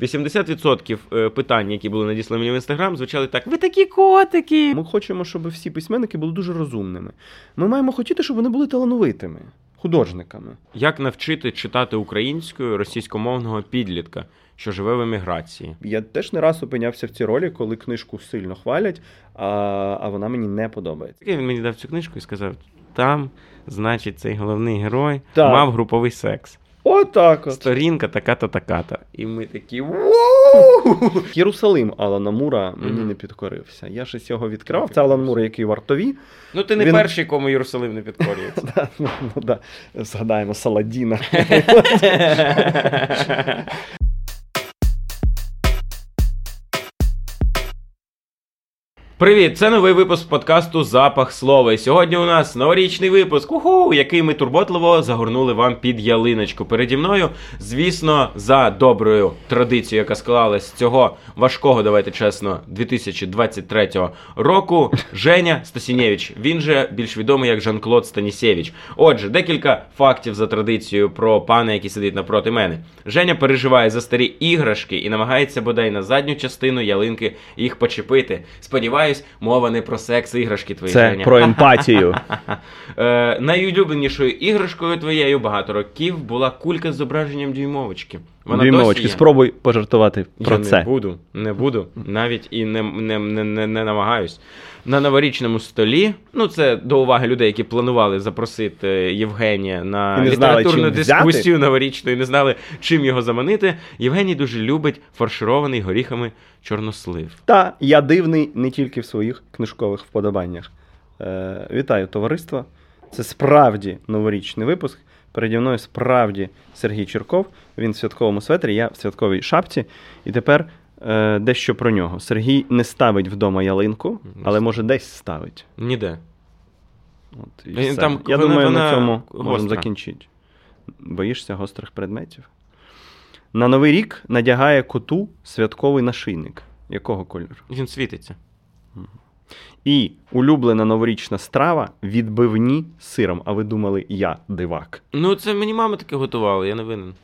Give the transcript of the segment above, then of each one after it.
80% е, питань, які були надіслані мені в інстаграм, звучали так: ви такі котики. Ми хочемо, щоб всі письменники були дуже розумними. Ми маємо хотіти, щоб вони були талановитими, художниками. Як навчити читати українською російськомовного підлітка, що живе в еміграції? Я теж не раз опинявся в цій ролі, коли книжку сильно хвалять, а, а вона мені не подобається. Він мені дав цю книжку і сказав: там, значить, цей головний герой Так. мав груповий секс. Отак от. Сторінка така-то, така-то. І ми такі. Єрусалим Алана Мура мені не підкорився. Я щось його відкривав. Це Алан Мур, який вартові. Ну, ти не Він- перший, кому Єрусалим не підкорюється. Да, ну, ну, да. Згадаємо Саладіна. Привіт, це новий випуск подкасту Запах слова. І сьогодні у нас новорічний випуск, уху, який ми турботливо загорнули вам під ялиночку. Переді мною, звісно, за доброю традицією, яка склалась з цього важкого, давайте чесно, 2023 року. Женя Стасінєвич. Він же більш відомий як Жан-Клод Станісєвич. Отже, декілька фактів за традицією про пана, який сидить напроти мене. Женя переживає за старі іграшки і намагається бодай на задню частину ялинки їх почепити. Сподіваюсь, мова не про секс іграшки твої Це Женя. про емпатію. Е, найулюбленішою іграшкою твоєю багато років була кулька з зображенням дюймовочки. Вона Дюймовочки, досі є? спробуй пожартувати про Я це. не буду, не буду, навіть і не, не, не, не, не намагаюсь. На новорічному столі, ну це до уваги людей, які планували запросити Євгенія на знали, літературну взяти. дискусію новорічну і не знали, чим його заманити. Євгеній дуже любить фарширований горіхами чорнослив. Та я дивний не тільки в своїх книжкових вподобаннях. Е, вітаю, товариство. Це справді новорічний випуск. Переді мною справді Сергій Черков. Він в святковому светрі, я в святковій шапці. І тепер е, дещо про нього. Сергій не ставить вдома ялинку, але може десь ставить. Ніде. От, і все. там- я вона- думаю, вона на цьому гостра. можемо закінчити. Боїшся гострих предметів? На Новий рік надягає коту святковий нашийник. Якого кольору? Він світиться. І улюблена новорічна страва відбивні з сиром. А ви думали, я дивак. Ну, це мені мама таке готувала, я не винен.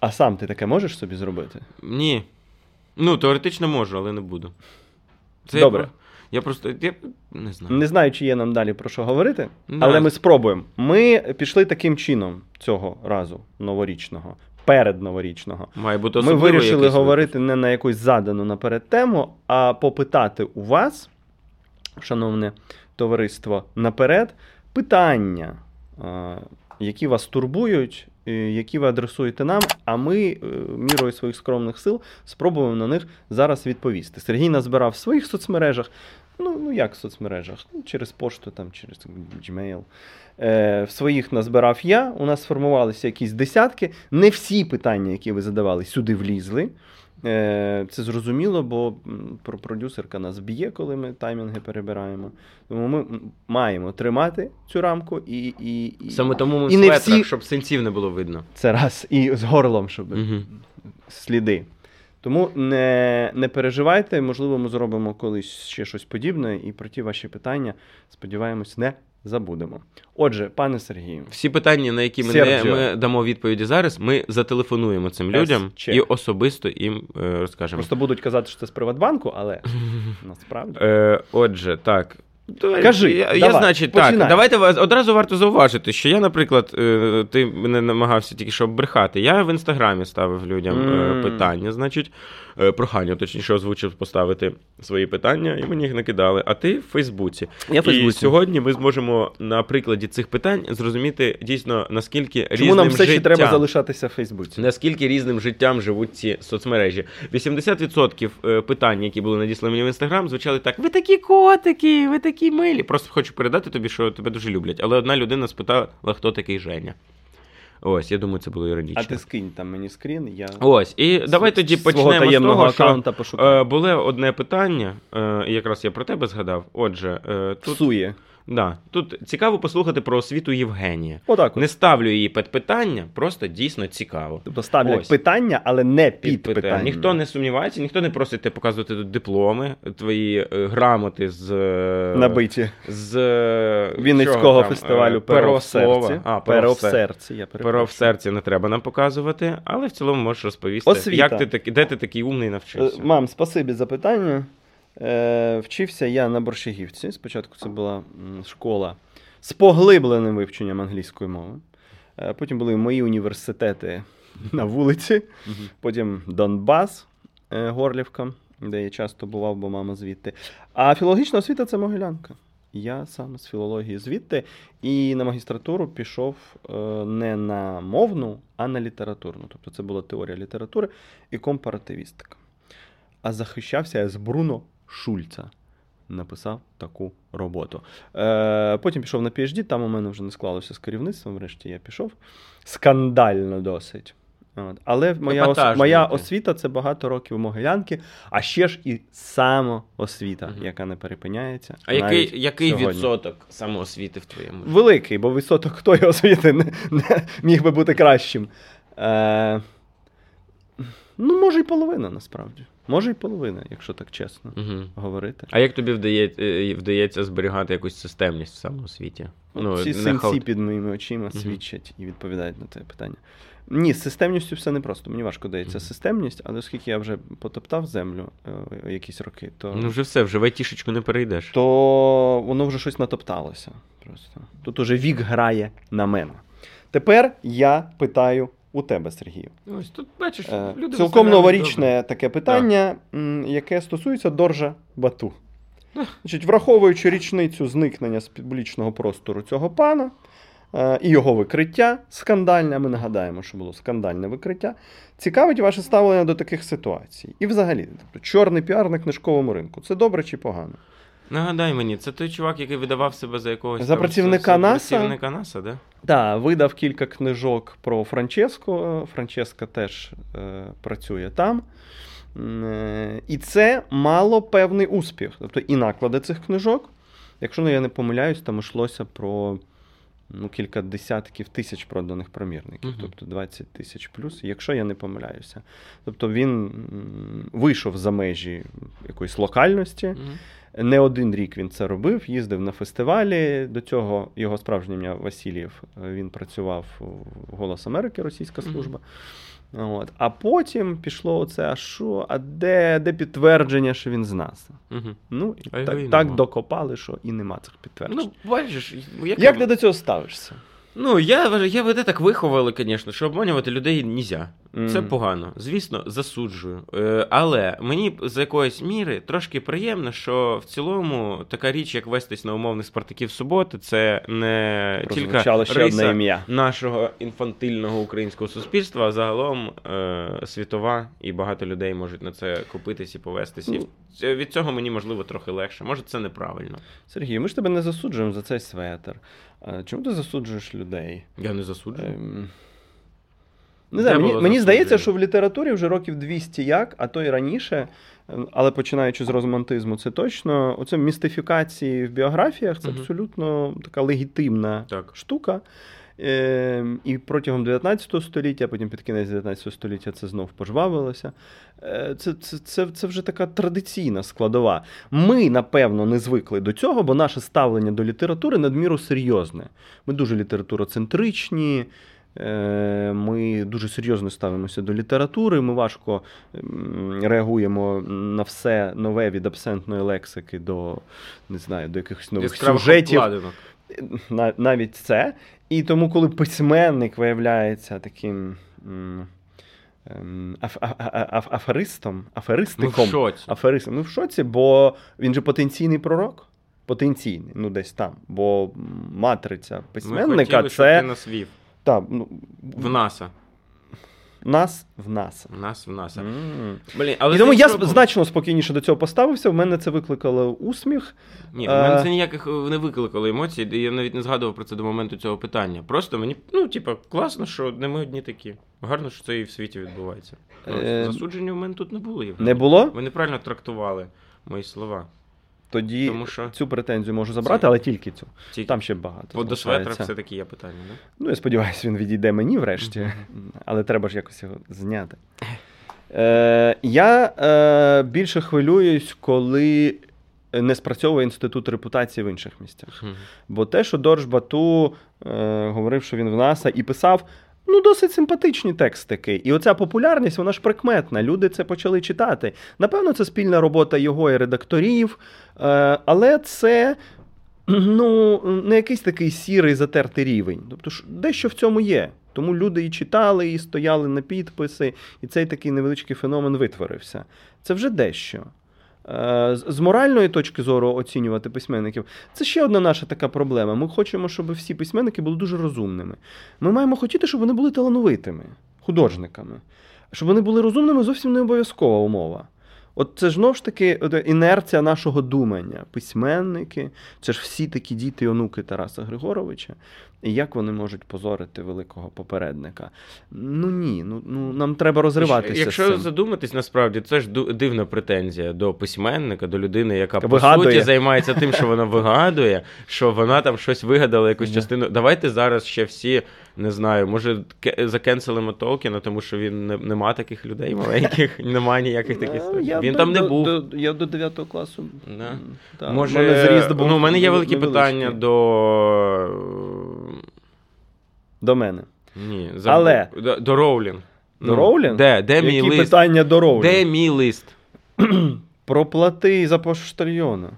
А сам ти таке можеш собі зробити? Ні. Ну, теоретично можу, але не буду. Це Добре. Я, я просто. Я не знаю. Не знаю, чи є нам далі про що говорити, Да. але ми спробуємо. Ми пішли таким чином цього разу новорічного, перед новорічного. Має бути Ми вирішили говорити не на якусь задану наперед тему, а попитати у вас, шановне товариство, наперед питання, які вас турбують, які ви адресуєте нам, а ми, е, мірою своїх скромних сил, спробуємо на них зараз відповісти. Сергій назбирав в своїх соцмережах. Ну, ну як в соцмережах? Ну, через пошту, там, через Gmail. Е, в своїх назбирав я. У нас сформувалися якісь десятки. Не всі питання, які ви задавали, сюди влізли. Е, це зрозуміло, бо продюсерка нас б'є, коли ми таймінги перебираємо. Тому ми маємо тримати цю рамку і. і, і... Саме тому ми І не светрах, всі- щоб синців не було видно. Це раз, і з горлом, щоб Угу. сліди. Тому не, не переживайте, можливо, ми зробимо колись ще щось подібне, і про ті ваші питання, сподіваємось, не забудемо. Отже, пане Сергію, Всі питання, на які ми, не, Серджіо. ми дамо відповіді зараз, ми зателефонуємо цим людям С-Ч. і особисто їм е, розкажемо. просто будуть казати, що це з Приватбанку, але насправді. Е, отже, так. Кажи, я, я, давай, значить, починай. так. Давайте вас одразу варто зауважити, що я, наприклад, е, ти мене намагався тільки що брехати. Я в інстаграмі ставив людям е, Мм. питання, значить, прохання, точніше, озвучив поставити свої питання, і мені їх накидали. А ти в Фейсбуці. Я в І сьогодні ми зможемо на прикладі цих питань зрозуміти дійсно наскільки Чому різним нам все ще життям, треба залишатися в Фейсбуці? Наскільки різним життям живуть ці соцмережі? 80% е, питань, які були надіслані мені в інстаграм, звучали так: ви такі котики, ви такі милі. Просто хочу передати тобі, що тебе дуже люблять. Але одна людина спитала, хто такий Женя. Ось, я думаю, це було іронічно. А ти скинь там мені скрін, я Ось, і давай тоді почнемо з того, що пошукаю. е, було одне питання, е, і якраз я про тебе згадав. Отже, е, тут Псує. Да. Тут цікаво послухати про освіту Євгенія. Отак. от. Не ставлю її під питання, просто дійсно цікаво. Тобто ставлять Ось. питання, але не під, Під питання. питання. Ніхто не сумнівається, ніхто не просить тебе показувати тут дипломи, твої е, грамоти з е, набиті. з е, Вінницького чого там, фестивалю е, Перо в слова. серці. А, Перо в серці. Я Перо в серці не треба нам показувати, але в цілому можеш розповісти, Освіта. як ти таки, де ти такий умний Е, навчився. Мам, спасибі за питання. Е, вчився я на Борщагівці. Спочатку це була школа з поглибленим вивченням англійської мови. Е, потім були мої університети на вулиці. Потім Донбас, е, Горлівка, де я часто бував, бо мама звідти. А філологічна освіта це Могилянка. Я сам з філології звідти. І на магістратуру пішов не на мовну, а на літературну. Тобто це була теорія літератури і компаративістика. А захищався я з Бруно Шульца. Написав таку роботу. Е, потім пішов на PhD, там у мене вже не склалося з керівництвом, врешті я пішов. Скандально досить. От. Але моя, ос- моя освіта це багато років могилянки, а ще ж і самоосвіта, Мгм. яка не перепиняється. А який, який сьогодні. відсоток самоосвіти в твоєму? житті? Великий, бо відсоток тої освіти не, не міг би бути кращим. Е, ну, може, й половина, насправді. Може, й половина, якщо так чесно Угу. говорити. А як тобі вдає, е, вдається зберігати якусь системність в самоосвіті? Ну, Всі синці хаот- під моїми очима Мгм. свідчать і відповідають на це питання. Ні, з системністю все непросто. Мені важко дається Мгм. системність, але оскільки я вже потоптав землю е, якісь роки, то, Ну вже все, вже в айтішечку не перейдеш. то воно вже щось натопталося. Просто. Тут уже вік грає на мене. Тепер я питаю у тебе, Сергію. Ось тут бачиш, Е, люди Цілком новорічне таке питання, м, яке стосується Доржа Бату. Значить, враховуючи річницю зникнення з публічного простору цього пана е, і його викриття скандальне, ми нагадаємо, що було скандальне викриття. Цікавить ваше ставлення до таких ситуацій. І взагалі, тобто, чорний піар на книжковому ринку. Це добре чи погано? Нагадай мені, це той чувак, який видавав себе за якогось За працівника НАСА? Працівника НАСА, да? Так, видав кілька книжок про Франческо. Франческа теж е, працює там. Е, І це мало певний успіх. Тобто і наклади цих книжок. Якщо ну, я не помиляюсь, там йшлося про ну, кілька десятків тисяч проданих примірників, Мгм. тобто 20 тисяч плюс, якщо я не помиляюся. Тобто він вийшов за межі якоїсь локальності. Мгм. Не один рік він це робив, їздив на фестивалі. До цього його справжнє ім'я Васильєв. е, Він працював в Голос Америки, російська служба. От. А потім пішло оце, а що? А де, де підтвердження, що він з нас? Мгм. Ну, і А так, так докопали, що і нема цих підтверджень. Ну, бачиш, як, Як ти до цього ставишся? Ну, я я мене так виховали, звісно, що обманювати людей нельзя. Це Мгм. погано. Звісно, засуджую. Е, але мені з якоїсь міри трошки приємно, що в цілому така річ, як вестись на умовних спартаків суботи, це не тільки ще риса ім'я. нашого інфантильного українського суспільства, а загалом е, світова, і багато людей можуть на це купитись і повестись. І Ну. від цього мені можливо трохи легше. Може, це неправильно. Сергій, ми ж тебе не засуджуємо за цей светр. Чому ти засуджуєш людей? Я не засуджую. Ем, Не знаю, мені, мені здається, що в літературі вже років 200 як, а то і раніше, ем, але починаючи з романтизму, це точно. Оце містифікації в біографіях це угу. абсолютно така легітимна Так. штука. Ем, і протягом 19 століття, потім під кінець 19 століття це знов пожвавилося. Е, Це, це, це, це вже така традиційна складова. Ми, напевно, не звикли до цього, бо наше ставлення до літератури надміру серйозне. Ми дуже літературоцентричні. е, Ми дуже серйозно ставимося до літератури. Ми важко реагуємо на все нове від абсентної лексики до не знаю, до якихось нових Яскравих сюжетів обкладинок. навіть це. І тому, коли письменник виявляється таким ем, аф- а- а- аф- аферистом, Ми в аферистиком, шоці. аферистом, ну в шоці, бо він же потенційний пророк. Потенційний, ну десь там. Бо матриця матриця Ми письменника це. щоб ти нас вів. та, ну, В НАСА. Нас в нас. Нас в НАСА. М. Блін, але І тому я іншого сп- значно спокійніше до цього поставився. В мене це викликало усміх. Ні, в мене Е. це ніяких е, не викликало емоцій, я навіть не згадував про це до моменту цього питання. Просто мені, ну, типа, класно, що не ми одні такі. Гарно, що це і в світі відбувається. Е. Засудження в мене тут не було. Євгеній. Не було? Ви неправильно трактували мої слова. Тоді Тому що цю претензію можу забрати, але тільки цю. тільки Там ще багато. по до светра все-таки є питання, да? Ну, я сподіваюся, він відійде мені врешті, але треба ж якось його зняти. Е, я е, більше хвилююсь, коли не спрацьовує інститут репутації в інших місцях. Бо те, що Дорж Бату е, говорив, що він в НАСА і писав. Ну, досить симпатичні текстики. І оця популярність, вона ж прикметна. Люди це почали читати. Напевно, це спільна робота його і редакторів, е, але це ну, не якийсь такий сірий затертий рівень. Тобто, дещо в цьому є. Тому люди і читали, і стояли на підписи, і цей такий невеличкий феномен витворився. Це вже дещо. Е, З з моральної точки зору оцінювати письменників, це ще одна наша така проблема. Ми хочемо, щоб всі письменники були дуже розумними. Ми маємо хотіти, щоб вони були талановитими, художниками. Щоб вони були розумними, зовсім не обов'язкова умова. От це ж знову ж таки інерція нашого думання. Письменники, це ж всі такі діти і онуки Тараса Григоровича. І як вони можуть позорити великого попередника? Ну ні, ну, ну нам треба розриватися. Якщо з цим. задуматись, насправді це ж дивна претензія до письменника, до людини, яка по суті займається тим, що вона вигадує, що вона там щось вигадала, якусь частину. Давайте зараз ще всі не знаю, може ке- закенселимо Толкіна, тому що він не нема таких людей маленьких, немає ніяких таких. Ну, Він там не був. Я до 9 класу. Може, був ну, у мене є великі питання до. До мене. Ні, Але- до, до Роулінг. До Роулінг? Де, де мій Які лист? питання до Роулінг? Де мій лист? Проплати за поштальйона.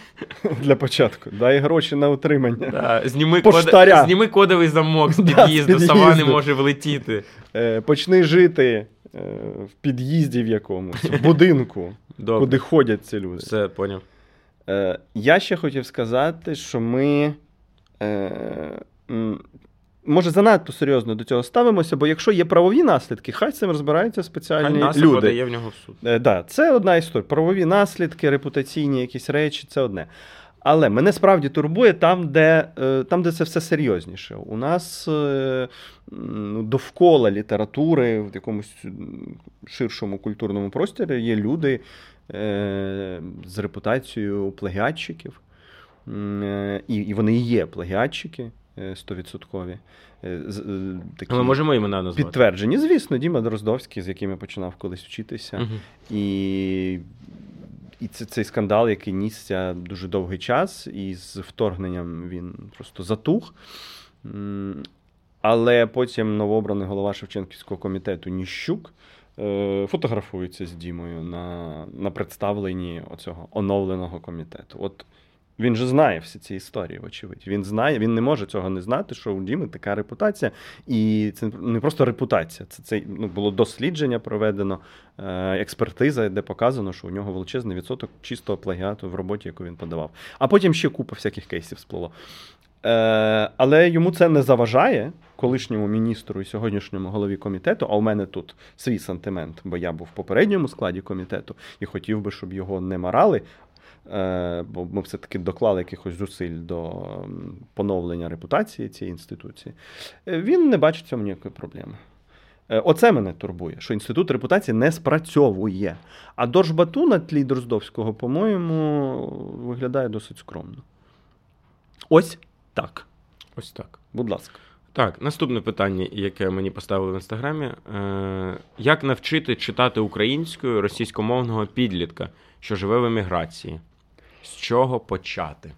Для початку. Дай гроші на утримання. Да, зніми, код... зніми кодовий замок з Да, з під'їзду, сама не може влетіти. Е, почни жити е, в під'їзді в якомусь, в будинку, Добре. куди ходять ці люди. Все, поняв. Е, я ще хотів сказати, що ми. Е, Може, занадто серйозно до цього ставимося, бо якщо є правові наслідки, хай з цим розбираються спеціальні нас люди. подає в нього в суд. Е, да, це одна історія. Правові наслідки, репутаційні якісь речі це одне. Але мене справді турбує там, де, е, там, де це все серйозніше. У нас е, довкола літератури в якомусь ширшому культурному просторі є люди е, з репутацією плагіатчиків. І, і вони і є плагіатчики е, стовідсоткові. Е, з- е, такі Ми можемо імена назвати. Підтверджені, звісно, Діма Дроздовський, з яким я починав колись вчитися. Мгм. І, і це цей скандал, який нісся дуже довгий час, і з вторгненням він просто затух. Але потім новообраний голова Шевченківського комітету Ніщук е, фотографується з Дімою на, на представленні оцього оновленого комітету. От він же знає всі ці історії, вочевидь. Він знає, він не може цього не знати, що у Діми така репутація. І це не просто репутація, це, це ну, було дослідження проведено, е, експертиза, де показано, що у нього величезний відсоток чистого плагіату в роботі, яку він подавав. А потім ще купа всяких кейсів сплило. Е, але йому це не заважає колишньому міністру і сьогоднішньому голові комітету. А у мене тут свій сантимент, бо я був в попередньому складі комітету і хотів би, щоб його не марали. Е, бо ми все-таки доклали якихось зусиль до поновлення репутації цієї інституції. Е, Він не бачить в цьому ніякої проблеми. Е, Оце мене турбує, що інститут репутації не спрацьовує. А Доржбату на тлі Дроздовського, по-моєму, виглядає досить скромно. Ось так. Ось так. Будь ласка. Так, наступне питання, яке мені поставили в інстаграмі. Як навчити читати українською російськомовного підлітка, що живе в еміграції? З чого почати?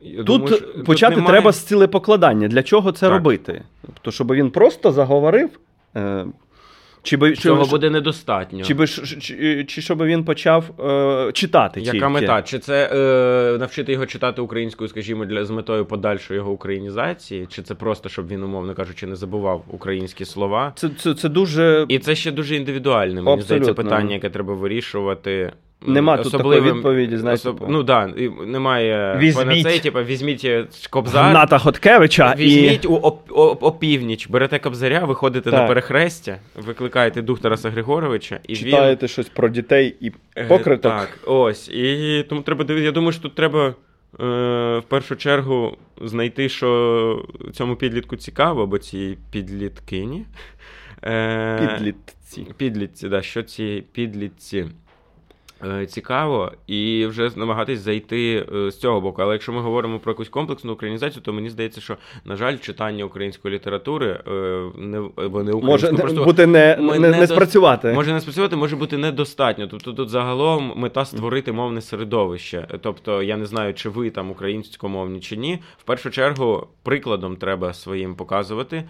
Я Тут думаю, що почати немає- треба з цілепокладання. Для чого це Так. робити? Тобто, щоб він просто заговорив. Е, чи би, Цього чи, буде недостатньо. чи, би, ш- чи, чи щоб він почав е, читати Яка тільки? мета? Чи це е, навчити його читати українською, скажімо, для з метою подальшої його українізації, чи це просто щоб він, умовно кажучи, не забував українські слова? Це, це, це дуже. І це ще дуже індивідуальне, мені здається, питання, яке треба вирішувати. Нема тут такої відповіді, знаєте, особ... по- Ну так, да, немає Візьміть. панацеї, типу, візьміть е, Кобзар, Ната Хоткевича візьміть і у оп- оп- опівніч, берете Кобзаря, виходите на перехрестя, викликаєте дух Тараса Григоровича, і він читаєте щось про дітей і Е, покриток. Так, ось. І тому треба дивитися. Я думаю, що тут треба е, в першу чергу знайти, що цьому підлітку цікаво, або цій підліткині. Підлітці. Підлітці, да, що ці підлітці цікаво і вже намагатись зайти е, з цього боку. Але якщо ми говоримо про якусь комплексну українізацію, то мені здається, що на жаль, читання української літератури е, не або не може просто бути не, не, не, не спрацювати. Може не спрацювати, може бути недостатньо. Тобто тут загалом мета створити мовне середовище. Тобто я не знаю, чи ви там українськомовні чи ні. В першу чергу прикладом треба своїм показувати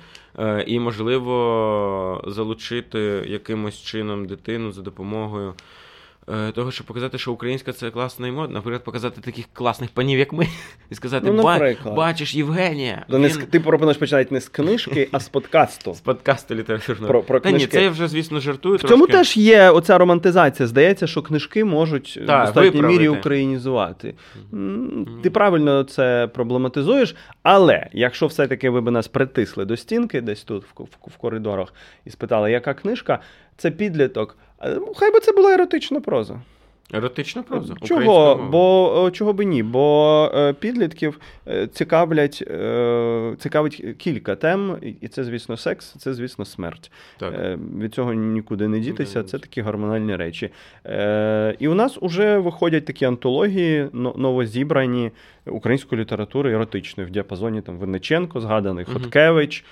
і, можливо, залучити якимось чином дитину за допомогою. Е, того, щоб показати, що українська це класна і модна, наприклад, показати таких класних панів, як ми, і сказати, ну, бачиш Євгенія. Він... Не, ти пропонуєш починати не з книжки, а з подкасту. З подкасту літературного. Про, про Та ні, це я вже, звісно, жартую. В трошки. цьому теж є оця романтизація. Здається, що книжки можуть Та, в достатній мірі українізувати. Mm-hmm. Ти правильно це проблематизуєш, але якщо все-таки ви б нас притисли до стінки, десь тут в, в, в коридорах, і спитали, яка книжка, це підліток. Хай би це була еротична проза. Еротична проза? Чого? Бо чого би ні? Бо е, підлітків е, цікавлять е, цікавить кілька тем, і це, звісно, секс, це, звісно, смерть. Так. Від цього нікуди не дітися. Це такі гормональні речі. І у нас вже виходять такі антології, новозібрані української літератури еротичної в діапазоні там Винниченко, згаданий, Хоткевич.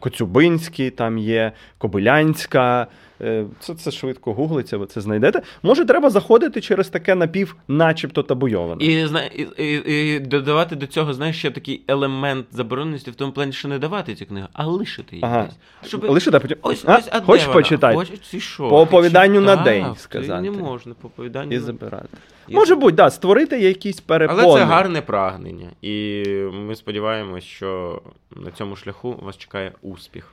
Коцюбинський там є, Кобилянська. Е, це це швидко гуглиться, ви це знайдете. Може, треба заходити через таке напів, начебто табуйоване. І, і, і, і додавати до цього, знаєш, ще такий елемент забороненості в тому плані, що не давати ці книги, а лишити її. Ага. Щоб... Лишити, а потім... Ось, ось, а Хочеш почитати? Хоч, що? По оповіданню на день сказати. Не можна по оповіданню. І забирати. І... Може бути, да, створити якісь перепони. Але це гарне прагнення. І ми сподіваємось, що на цьому шляху вас чекає успіх.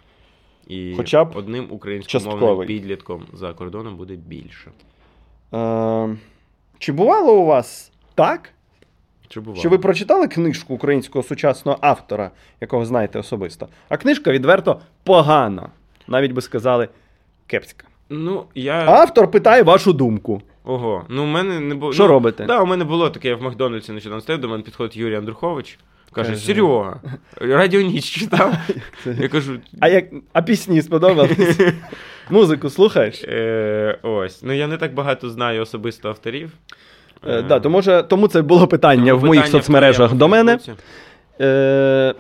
І Хоча б одним українськомовним підлітком за кордоном буде більше. Е, Чи бувало у вас так? Чи бувало? Що ви прочитали книжку українського сучасного автора, якого знаєте особисто, а книжка відверто погана. Навіть би сказали, кепська. Ну, я... Автор питає вашу думку. Ого, ну у мене не було. Що ну, робите? Да, у мене було таке, я в Макдональдсі нещодавно стояв, до мене підходить Юрій Андрухович. Каже, Серега, радіоніч читав. Я кажу, А як а пісні сподобались? Музику слухаєш? Е, Ось. Ну я не так багато знаю особисто авторів. Е, да, то може, Тому це було питання тому в моїх соцмережах до мене. Е,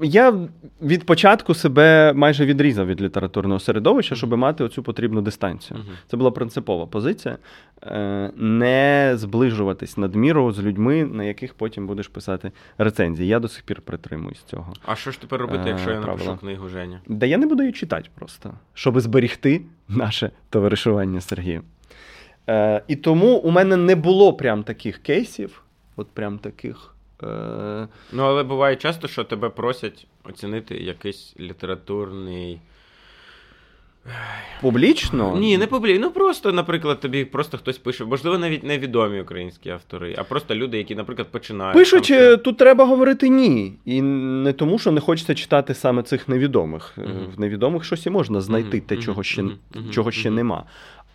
я від початку себе майже відрізав від літературного середовища, щоб мати оцю потрібну дистанцію. Це була принципова позиція. Е, не зближуватись надміру з людьми, на яких потім будеш писати рецензії. Я до сих пір притримуюсь цього. А що ж тепер робити, якщо я напишу книгу Женя? Да я не буду її читати просто, щоб зберігти наше товаришування Сергію. Е, І тому у мене не було прям таких кейсів, от прям таких. Е, ну, але буває часто, що тебе просять оцінити якийсь літературний. Публічно? Ні, не публічно. Ну просто, наприклад, тобі просто хтось пише, можливо, навіть не відомі українські автори, а просто люди, які, наприклад, починають. Пишуть, там, тут треба говорити ні. І не тому, що не хочеться читати саме цих невідомих. Uh-huh. В невідомих щось і можна знайти, uh-huh. те, чого ще uh-huh. чого ще нема.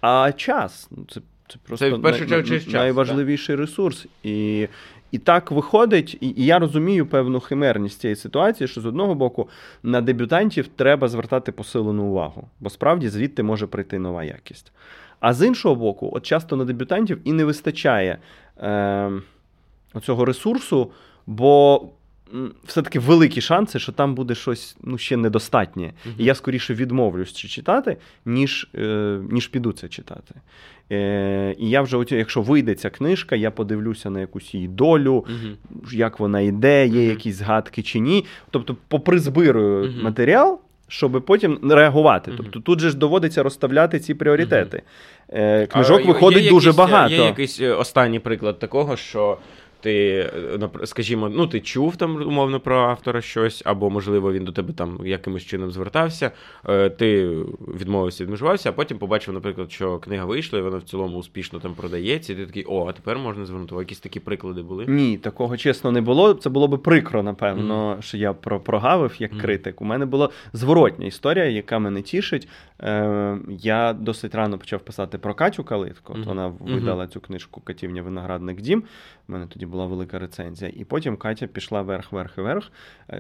А час ну, це. Це просто це, в першу чергу, най- час, найважливіший так? ресурс. І і так виходить, і, і я розумію певну химерність цієї ситуації, що з одного боку на дебютантів треба звертати посилену увагу, бо справді звідти може прийти нова якість. А з іншого боку, от часто на дебютантів і не вистачає е, цього ресурсу, бо все-таки великі шанси, що там буде щось ну, ще недостатнє. Uh-huh. І я скоріше відмовлюсь чи читати, ніж е, ніж піду це читати. Е, І я вже, якщо вийде ця книжка, я подивлюся на якусь її долю, uh-huh. як вона йде, є якісь згадки чи ні. Тобто, попризбирую матеріал. Щоб потім реагувати. Uh-huh. Тобто тут же ж доводиться розставляти ці пріоритети. Uh-huh. Книжок а, виходить є дуже якийсь, багато. Є якийсь е, останній приклад такого, що ти, е, скажімо, ну ти чув там умовно про автора щось, або, можливо, він до тебе там якимось чином звертався, е, ти відмовився, відмежувався, а потім побачив, наприклад, що книга вийшла, і вона в цілому успішно там продається, і ти такий, о, а тепер можна звернути. Якісь такі приклади були? Ні, такого чесно не було. Це було би прикро, напевно, mm. що я прогавив як mm. критик. У мене була зворотня історія, яка мене тішить. Е, Я досить рано почав писати про Катю Калитко. Mm. Вона видала цю книжку Катівня Виноградник Дім. У мене тоді була велика рецензія. І потім Катя пішла вверх, вверх і вверх.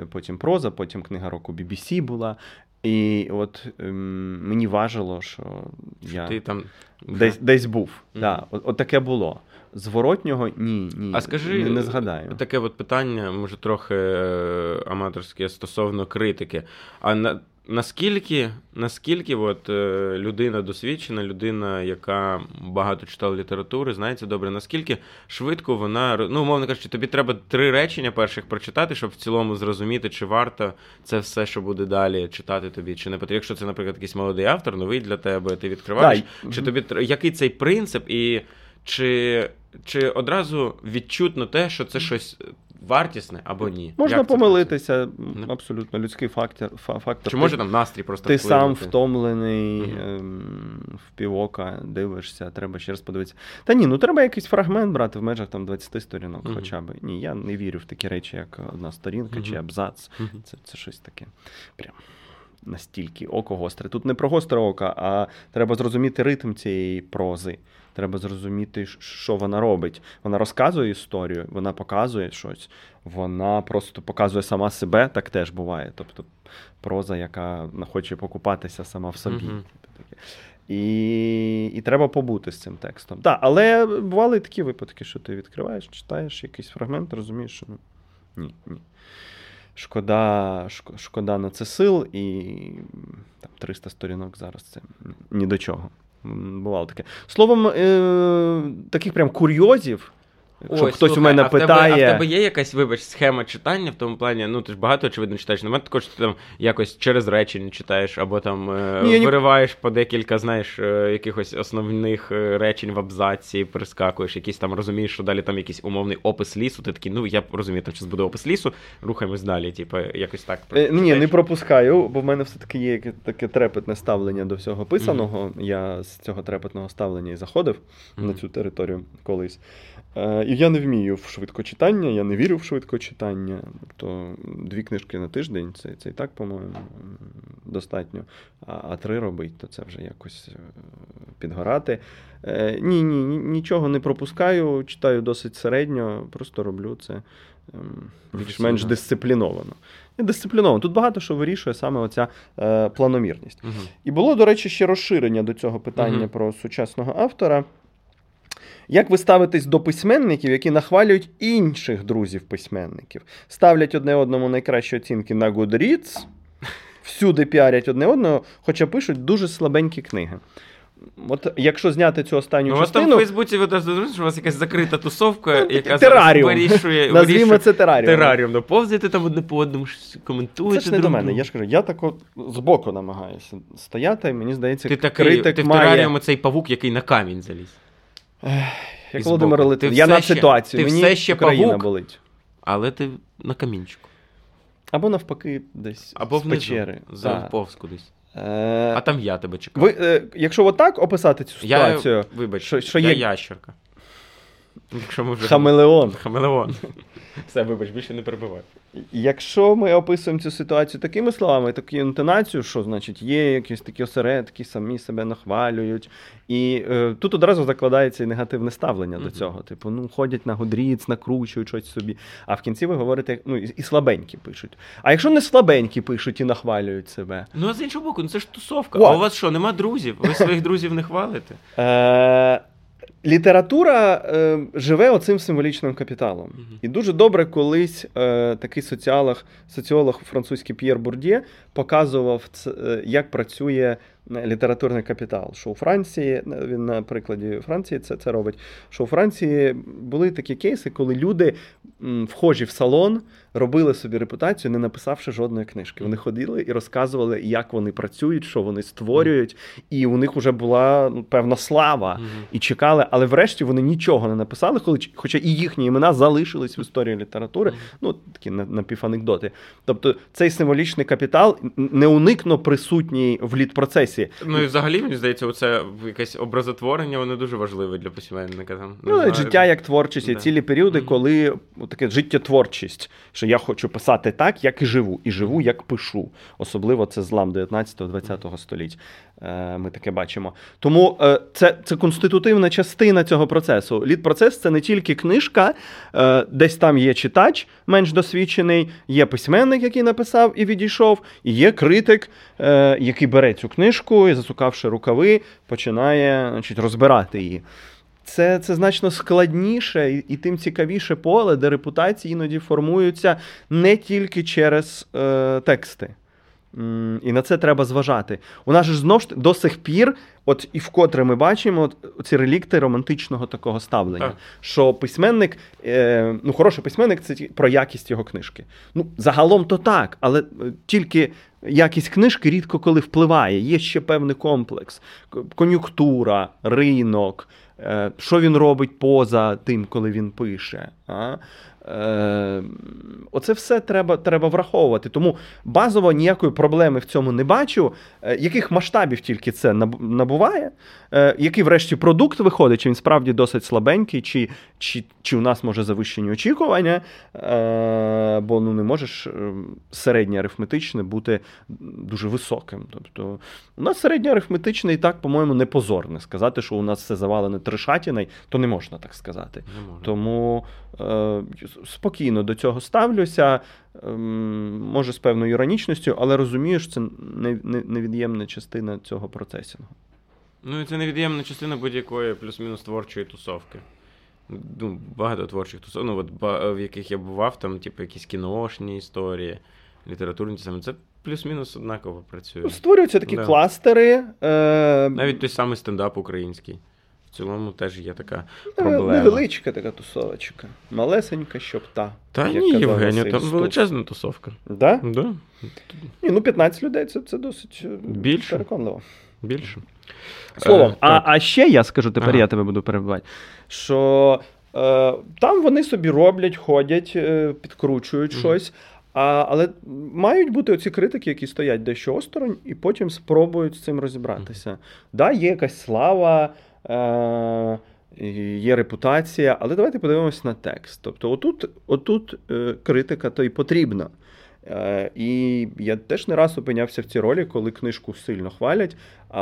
Потім проза, потім книга року BBC була. І от ем, мені важило, що я Ти там десь, десь був. Мгм. Да, от, от таке було. Зворотнього ні, ні. А скажи, не, не згадаю. таке от питання, може, трохи е, аматорське стосовно критики. А на, наскільки, наскільки от, е, людина досвідчена, людина, яка багато читала літератури, знається добре, наскільки швидко вона, ну, умовно кажучи, тобі треба три речення перших прочитати, щоб в цілому зрозуміти, чи варто це все, що буде далі читати тобі, чи не потрібно. Якщо це, наприклад, якийсь молодий автор, новий для тебе, ти відкриваєш. Да, Чи тобі який цей принцип, і чи, чи одразу відчутно те, що це щось вартісне або ні? Можна Як помилитися, Ну. абсолютно людський фактор. фактор. Чи Ти- може там настрій просто ти сам вплинути? втомлений Мгм. ем, в півока, дивишся, треба ще раз подивитися. Та ні, ну треба якийсь фрагмент брати в межах там 20 сторінок, Мгм. хоча б. Ні, я не вірю в такі речі, як одна сторінка чи абзац. Це, це щось таке. Прям настільки око гостре. Тут не про гостре око, а треба зрозуміти ритм цієї прози. Треба зрозуміти, що вона робить. Вона розказує історію, вона показує щось, вона просто показує сама себе, так теж буває. Тобто проза, яка хоче покупатися сама в собі. Типу. І, і треба побути з цим текстом. Так, але бували і такі випадки, що ти відкриваєш, читаєш якийсь фрагмент, розумієш, що ну, ні, ні. Шкода, шкода на це сил, і там 300 сторінок зараз це ні до чого. Бувало таке. Словом, е- таких прям курйозів, якщо Ой, хтось у мене а в тебе- а в тебе є якась, вибач, схема читання в тому плані, ну ти ж багато очевидно читаєш. Немає також, ти там якось через речення читаєш, або там е, Ні, вириваєш по декілька, знаєш, е, якихось основних е, речень в абзаці, перескакуєш, якісь там розумієш, що далі там якийсь умовний опис лісу. Ти такий, ну я розумію, там зараз буде опис лісу, рухаємось далі. Типу, якось так. Е, Ні, не пропускаю, бо в мене все-таки є таке трепетне ставлення до всього писаного. Я з цього трепетного ставлення і заходив на цю територію колись. Е, я не вмію в швидкочитання, я не вірю в швидкочитання. Тобто дві книжки на тиждень це, це і так, по-моєму, достатньо. А, а три робити, то це вже якось е, підгорати. Е, Ні, ні, ні, нічого не пропускаю, читаю досить середньо, просто роблю це ем, більш-менш дисципліновано. І дисципліновано. Тут багато що вирішує саме оця е, планомірність. Мгм. І було, до речі, ще розширення до цього питання Мгм. про сучасного автора. Як ви ставитесь до письменників, які нахвалюють інших друзів-письменників? Ставлять одне одному найкращі оцінки на Goodreads, всюди піарять одне одного, хоча пишуть дуже слабенькі книги. От якщо зняти цю останню Ну, у вас там в Фейсбуці ви теж що у вас якась закрита тусовка, Ну, яка тераріум. вирішує, назвімо вирішує це тераріум. тераріум. Ну, повзайте там одне по одному, коментуєте. Це ж не друг до мене. Я ж кажу, я так от збоку намагаюся стояти, і мені здається, Ти такий, критик ти в має... тераріумі цей павук, який на камінь заліз. Як Володимир. Литвин. Я все на ситуацію. ти Мені все ще Україна павук? болить. Але ти на камінчику. Або навпаки, десь Або з внизу, печери. за Так. повз кудись. Е, А там я тебе чекав. ви, е, якщо отак описати цю я, ситуацію, вибач, що- що я є- ящерка. Якщо ми вже... хамелеон. Хамелеон. Все, вибач, більше не перебивай. Якщо ми описуємо цю ситуацію такими словами, таку інтонацію, що значить є якісь такі осередки, самі себе нахвалюють. І е, тут одразу закладається і негативне ставлення до цього. Типу, ну ходять на гудріц, накручують щось собі. А в кінці ви говорите, ну і, і слабенькі пишуть. А якщо не слабенькі пишуть і нахвалюють себе, Ну, а з іншого боку, ну це ж тусовка. О! А у вас що, нема друзів? Ви своїх друзів не хвалите? Література е, живе оцим символічним капіталом. Мгм. І дуже добре колись е, такий соціолог, соціолог французький П'єр Бурдє показував, це, е, як працює літературний капітал. Що у Франції, він на прикладі Франції це, це робить. Що у Франції були такі кейси, коли люди, вхожі в салон, робили собі репутацію, не написавши жодної книжки. Вони ходили і розказували, як вони працюють, що вони створюють, і у них вже була ну, певна слава. І чекали, але врешті вони нічого не написали, хоча і їхні імена залишились в історії літератури. Ну такі на- напіванекдоти. Тобто цей символічний капітал неуникно присутній в літпроцесі. Ну і взагалі, мені здається, оце якесь образотворення, воно дуже важливе для письменника. Там, Ну, знаю. життя як творчість, є Да. цілі періоди, коли таке життєтворчість, що я хочу писати так, як і живу, і живу, як пишу. Особливо це злам 19-20 століть. Е, ми таке бачимо. Тому е, це це конститутивна частина цього процесу. Лід-процес це не тільки книжка, е, десь там є читач менш досвідчений, є письменник, який написав і відійшов, і є критик, який бере цю книжку і, засукавши рукави, починає значить, розбирати її. Це це значно складніше і, і тим цікавіше поле, де репутації іноді формуються не тільки через е, тексти. І на це треба зважати. У нас ж знову ж до сих пір, от і вкотре ми бачимо от, ці релікти романтичного такого ставлення. Так. Що письменник, е, ну хороший письменник це про якість його книжки. Ну, загалом то так, але е, тільки якість книжки рідко коли впливає. Є ще певний комплекс: кон'юнктура, ринок, е, що він робить поза тим, коли він пише. А? Е, Оце все треба треба враховувати. Тому базово ніякої проблеми в цьому не бачу. Е, яких масштабів тільки це набуває? Е, який, врешті, продукт виходить, чи він справді досить слабенький, чи чи, чи у нас може завищені очікування? Е, Бо ну не можеш середнє арифметичне бути дуже високим. Тобто, у нас середнє арифметичне і так, по-моєму, не позорне. Сказати, що у нас все завалене тришатіною, то не можна так сказати. Не Тому е, спокійно до цього ставлюся, ем, може з певною іронічністю, але розумію, що це невід'ємна частина цього процесінгу. Ну і це невід'ємна частина будь-якої плюс-мінус творчої тусовки. Ну, Багато творчих тусовок, ну, от, в яких я бував, там, типу, якісь кіношні історії, літературні саме. Це плюс-мінус однаково працює. Створюються такі да. кластери. Е... Навіть той самий стендап український цілому теж є така проблема. Невеличка така тусовочка. Малесенька, щоб та. Та ні, Євгенія, там величезна тусовка. Да? Да. Ні, Ну, 15 людей це це досить е, Більше. переконливо. Більше. Словом, е, а а ще я скажу, тепер ага. я тебе буду перебивати, що е, там вони собі роблять, ходять, е, підкручують mm щось. А, Але мають бути оці критики, які стоять дещо осторонь, і потім спробують з цим розібратися. Mm Да, Є якась слава. Е, Є репутація, але давайте подивимося на текст. Тобто, отут отут е, критика то й потрібна. Е, І я теж не раз опинявся в цій ролі, коли книжку сильно хвалять, а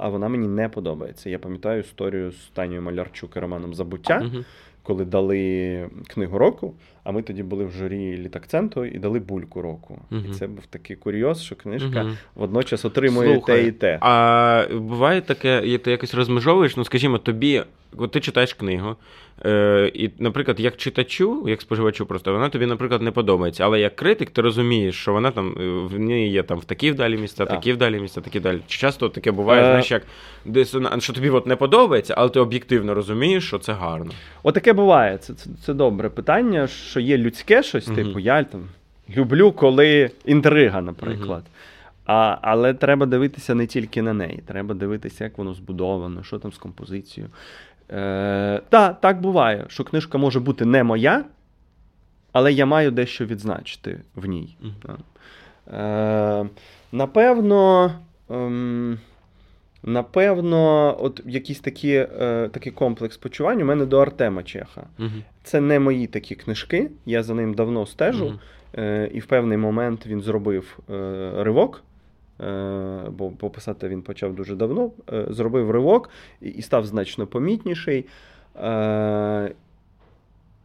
а вона мені не подобається. Я пам'ятаю історію з Танією Малярчук і Романом Забуття, угу. Коли дали книгу року. А ми тоді були в журі літакценту і дали бульку року. Угу. І це був такий курйоз, що книжка угу. водночас отримує Слухай, те і те. А буває таке, ти якось розмежовуєш, ну скажімо, тобі от ти читаєш книгу, е, і, наприклад, як читачу, як споживачу, просто вона тобі, наприклад, не подобається. Але як критик, ти розумієш, що вона там е, в ній є там в такі вдалі місця, так. такі вдалі місця, такі вдалі. Часто таке буває, е... знаєш, як десь що тобі от не подобається, але ти об'єктивно розумієш, що це гарно. Отаке буває. Це це, це добре питання, що є людське щось, mm типу, я там люблю, коли інтрига, наприклад. mm А, Але треба дивитися не тільки на неї, треба дивитися, як воно збудовано, що там з композицією. Е, Та, так буває, що книжка може бути не моя, але я маю дещо відзначити в ній. Е, Напевно. Ем, Напевно, от якийсь такі, е, такий комплекс почувань у мене до Артема Чеха. uh Це не мої такі книжки, я за ним давно стежу, uh е, і в певний момент він зробив е, ривок Е, бо пописати він почав дуже давно, е, зробив ривок і став значно помітніший. Е,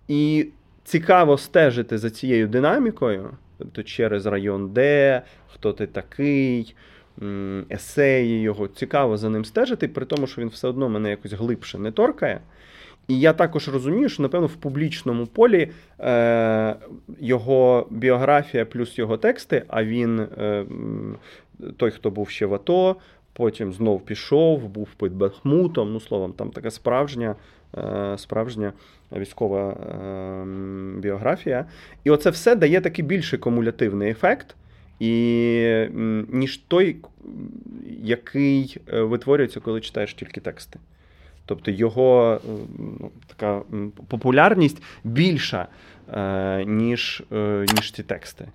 і цікаво стежити за цією динамікою, тобто через район Д, хто ти такий, есеї його. Цікаво за ним стежити, при тому, що він все одно мене якось глибше не торкає. І я також розумію, що, напевно, в публічному полі е, його біографія плюс його тексти, а він е, той, хто був ще в АТО, потім знов пішов, був під Бахмутом. Ну, словом, там така справжня е, справжня військова е, біографія. І оце все дає такий більший кумулятивний ефект, і, ніж той, який е, витворюється, коли читаєш тільки тексти. Тобто його ну, така популярність більша, ніж ніж ці тексти.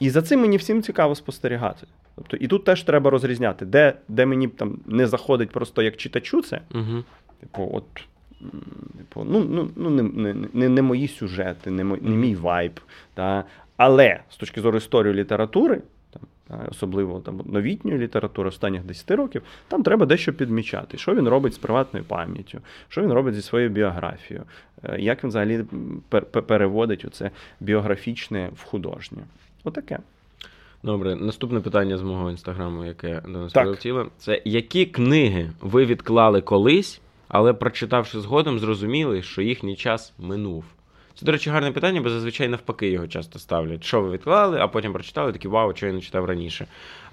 І за цим мені всім цікаво спостерігати. Тобто, І тут теж треба розрізняти, де де мені там не заходить просто як читачу це. Угу. Типу, от, типу, ну, ну, ну не не, не мої сюжети, не мій, не мій вайб. Та? Але з точки зору історії літератури, там, особливо там новітньої літератури останніх 10 років, там треба дещо підмічати, що він робить з приватною пам'яттю, що він робить зі своєю біографією, е, як він взагалі переводить оце біографічне в художнє. Отаке. Добре, наступне питання з мого інстаграму, яке до нас прилетіло. Це які книги ви відклали колись, але прочитавши згодом, зрозуміли, що їхній час минув. Це, до речі, гарне питання, бо зазвичай навпаки його часто ставлять. Що ви відклали, а потім прочитали, такі вау, що я не читав раніше.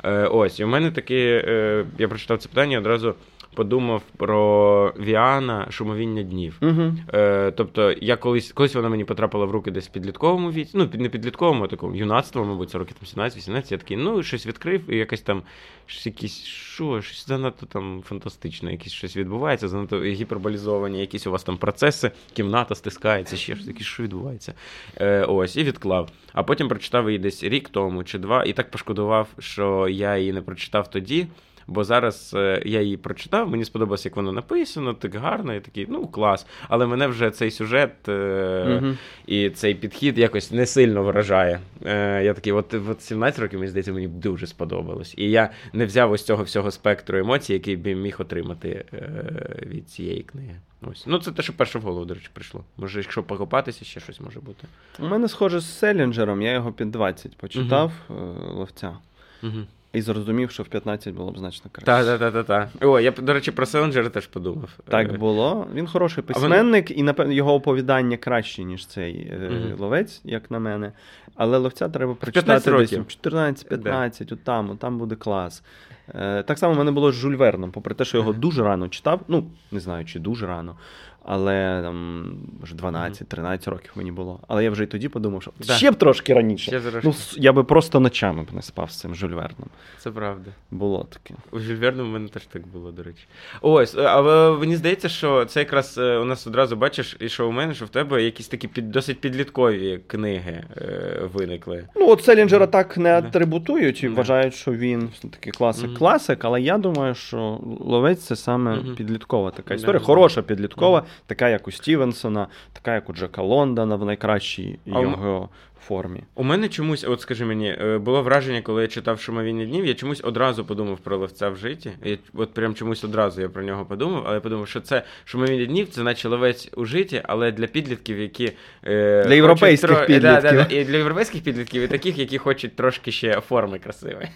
Е, Ось, і у мене таке, е, я прочитав це питання одразу подумав про Віана шумовіння днів. Угу. Е, Тобто, я колись колись вона мені потрапила в руки десь в підлітковому віці, ну, не підлітковому, а такому юнацтво, мабуть, це роки 17-18. Я такий, ну, щось відкрив, і якась там щось якісь, що, щось занадто там фантастичне, якесь щось відбувається, занадто гіперболізовані, якісь у вас там процеси, кімната стискається, ще щось таке, що відбувається. Е, Ось, і відклав. А потім прочитав її десь рік тому чи два, і так пошкодував, що я її не прочитав тоді. Бо зараз е, я її прочитав, мені сподобалось, як воно написано, так гарно, і такий, ну клас. Але мене вже цей сюжет угу. і цей підхід якось не сильно вражає. Е, я такий, от, от 17 років, мені здається, мені дуже сподобалось. І я не взяв ось цього всього спектру емоцій, який би міг отримати від цієї книги. Ось. Ну, це те, що перше в голову, до речі, прийшло. Може, якщо покопатися, ще щось може бути. У мене схоже з Селінджером, я його під 20 почитав угу. ловця. Угу. І зрозумів, що в 15 було б значно краще. Так, так, так, так. О, я, до речі, про Селенджера теж подумав. Так е, було. Він хороший письменник, і напевно його оповідання краще, ніж цей угу. ловець, як на мене. Але ловця треба прочитати десь 14-15, отам, там буде клас. Е, так само в мене було з Жюль Верном, попри те, що його дуже рано читав. Ну, не знаю, чи дуже рано. Але там може 12-13 років мені було. Але я вже й тоді подумав, що да. ще б трошки раніше. Ще трошки. Ну, Я би просто ночами б не спав з цим Жюльверном. Це правда. Було таке. У Жюльверну в мене теж так було, до речі. Ось, а мені здається, що це якраз е, у нас одразу бачиш, і що у мене, що в тебе якісь такі під, досить підліткові книги е, виникли. Ну, от Селінджера так не атрибутують і вважають, що він такий класик-класик, але я думаю, що ловець це саме підліткова така історія. Хороша підліткова така, як у Стівенсона, така, як у Джека Лондона в найкращій а його формі. У мене чомусь, от скажи мені, е, було враження, коли я читав шумовіння днів, я чомусь одразу подумав про ловця в житті. Я, От прям чомусь одразу я про нього подумав, але я подумав, що це шумовіння днів, це наче ловець у житті, але для підлітків, які. Е, для європейських тро... підлітків. Да, да, да, і для європейських підлітків, і таких, які хочуть трошки ще форми красивої.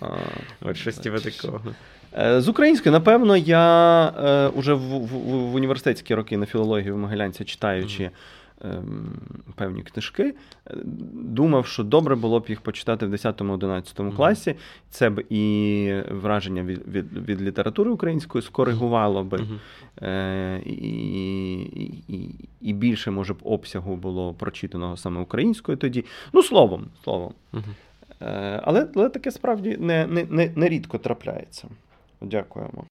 От щось типу такого. Е, з української, напевно, я е, уже в, в, в університетські роки на філології в Могилянці читаючи. Mm-hmm. Певні книжки, е, думав, що добре було б їх почитати в 10-11 mm-hmm. класі. Це б і враження від від, від літератури української скоригувало би, е, і, і, і більше, може б, обсягу було прочитаного саме українською тоді. Ну, словом, словом. Е, але але таке справді не, не, не, не рідко трапляється. Дякуємо.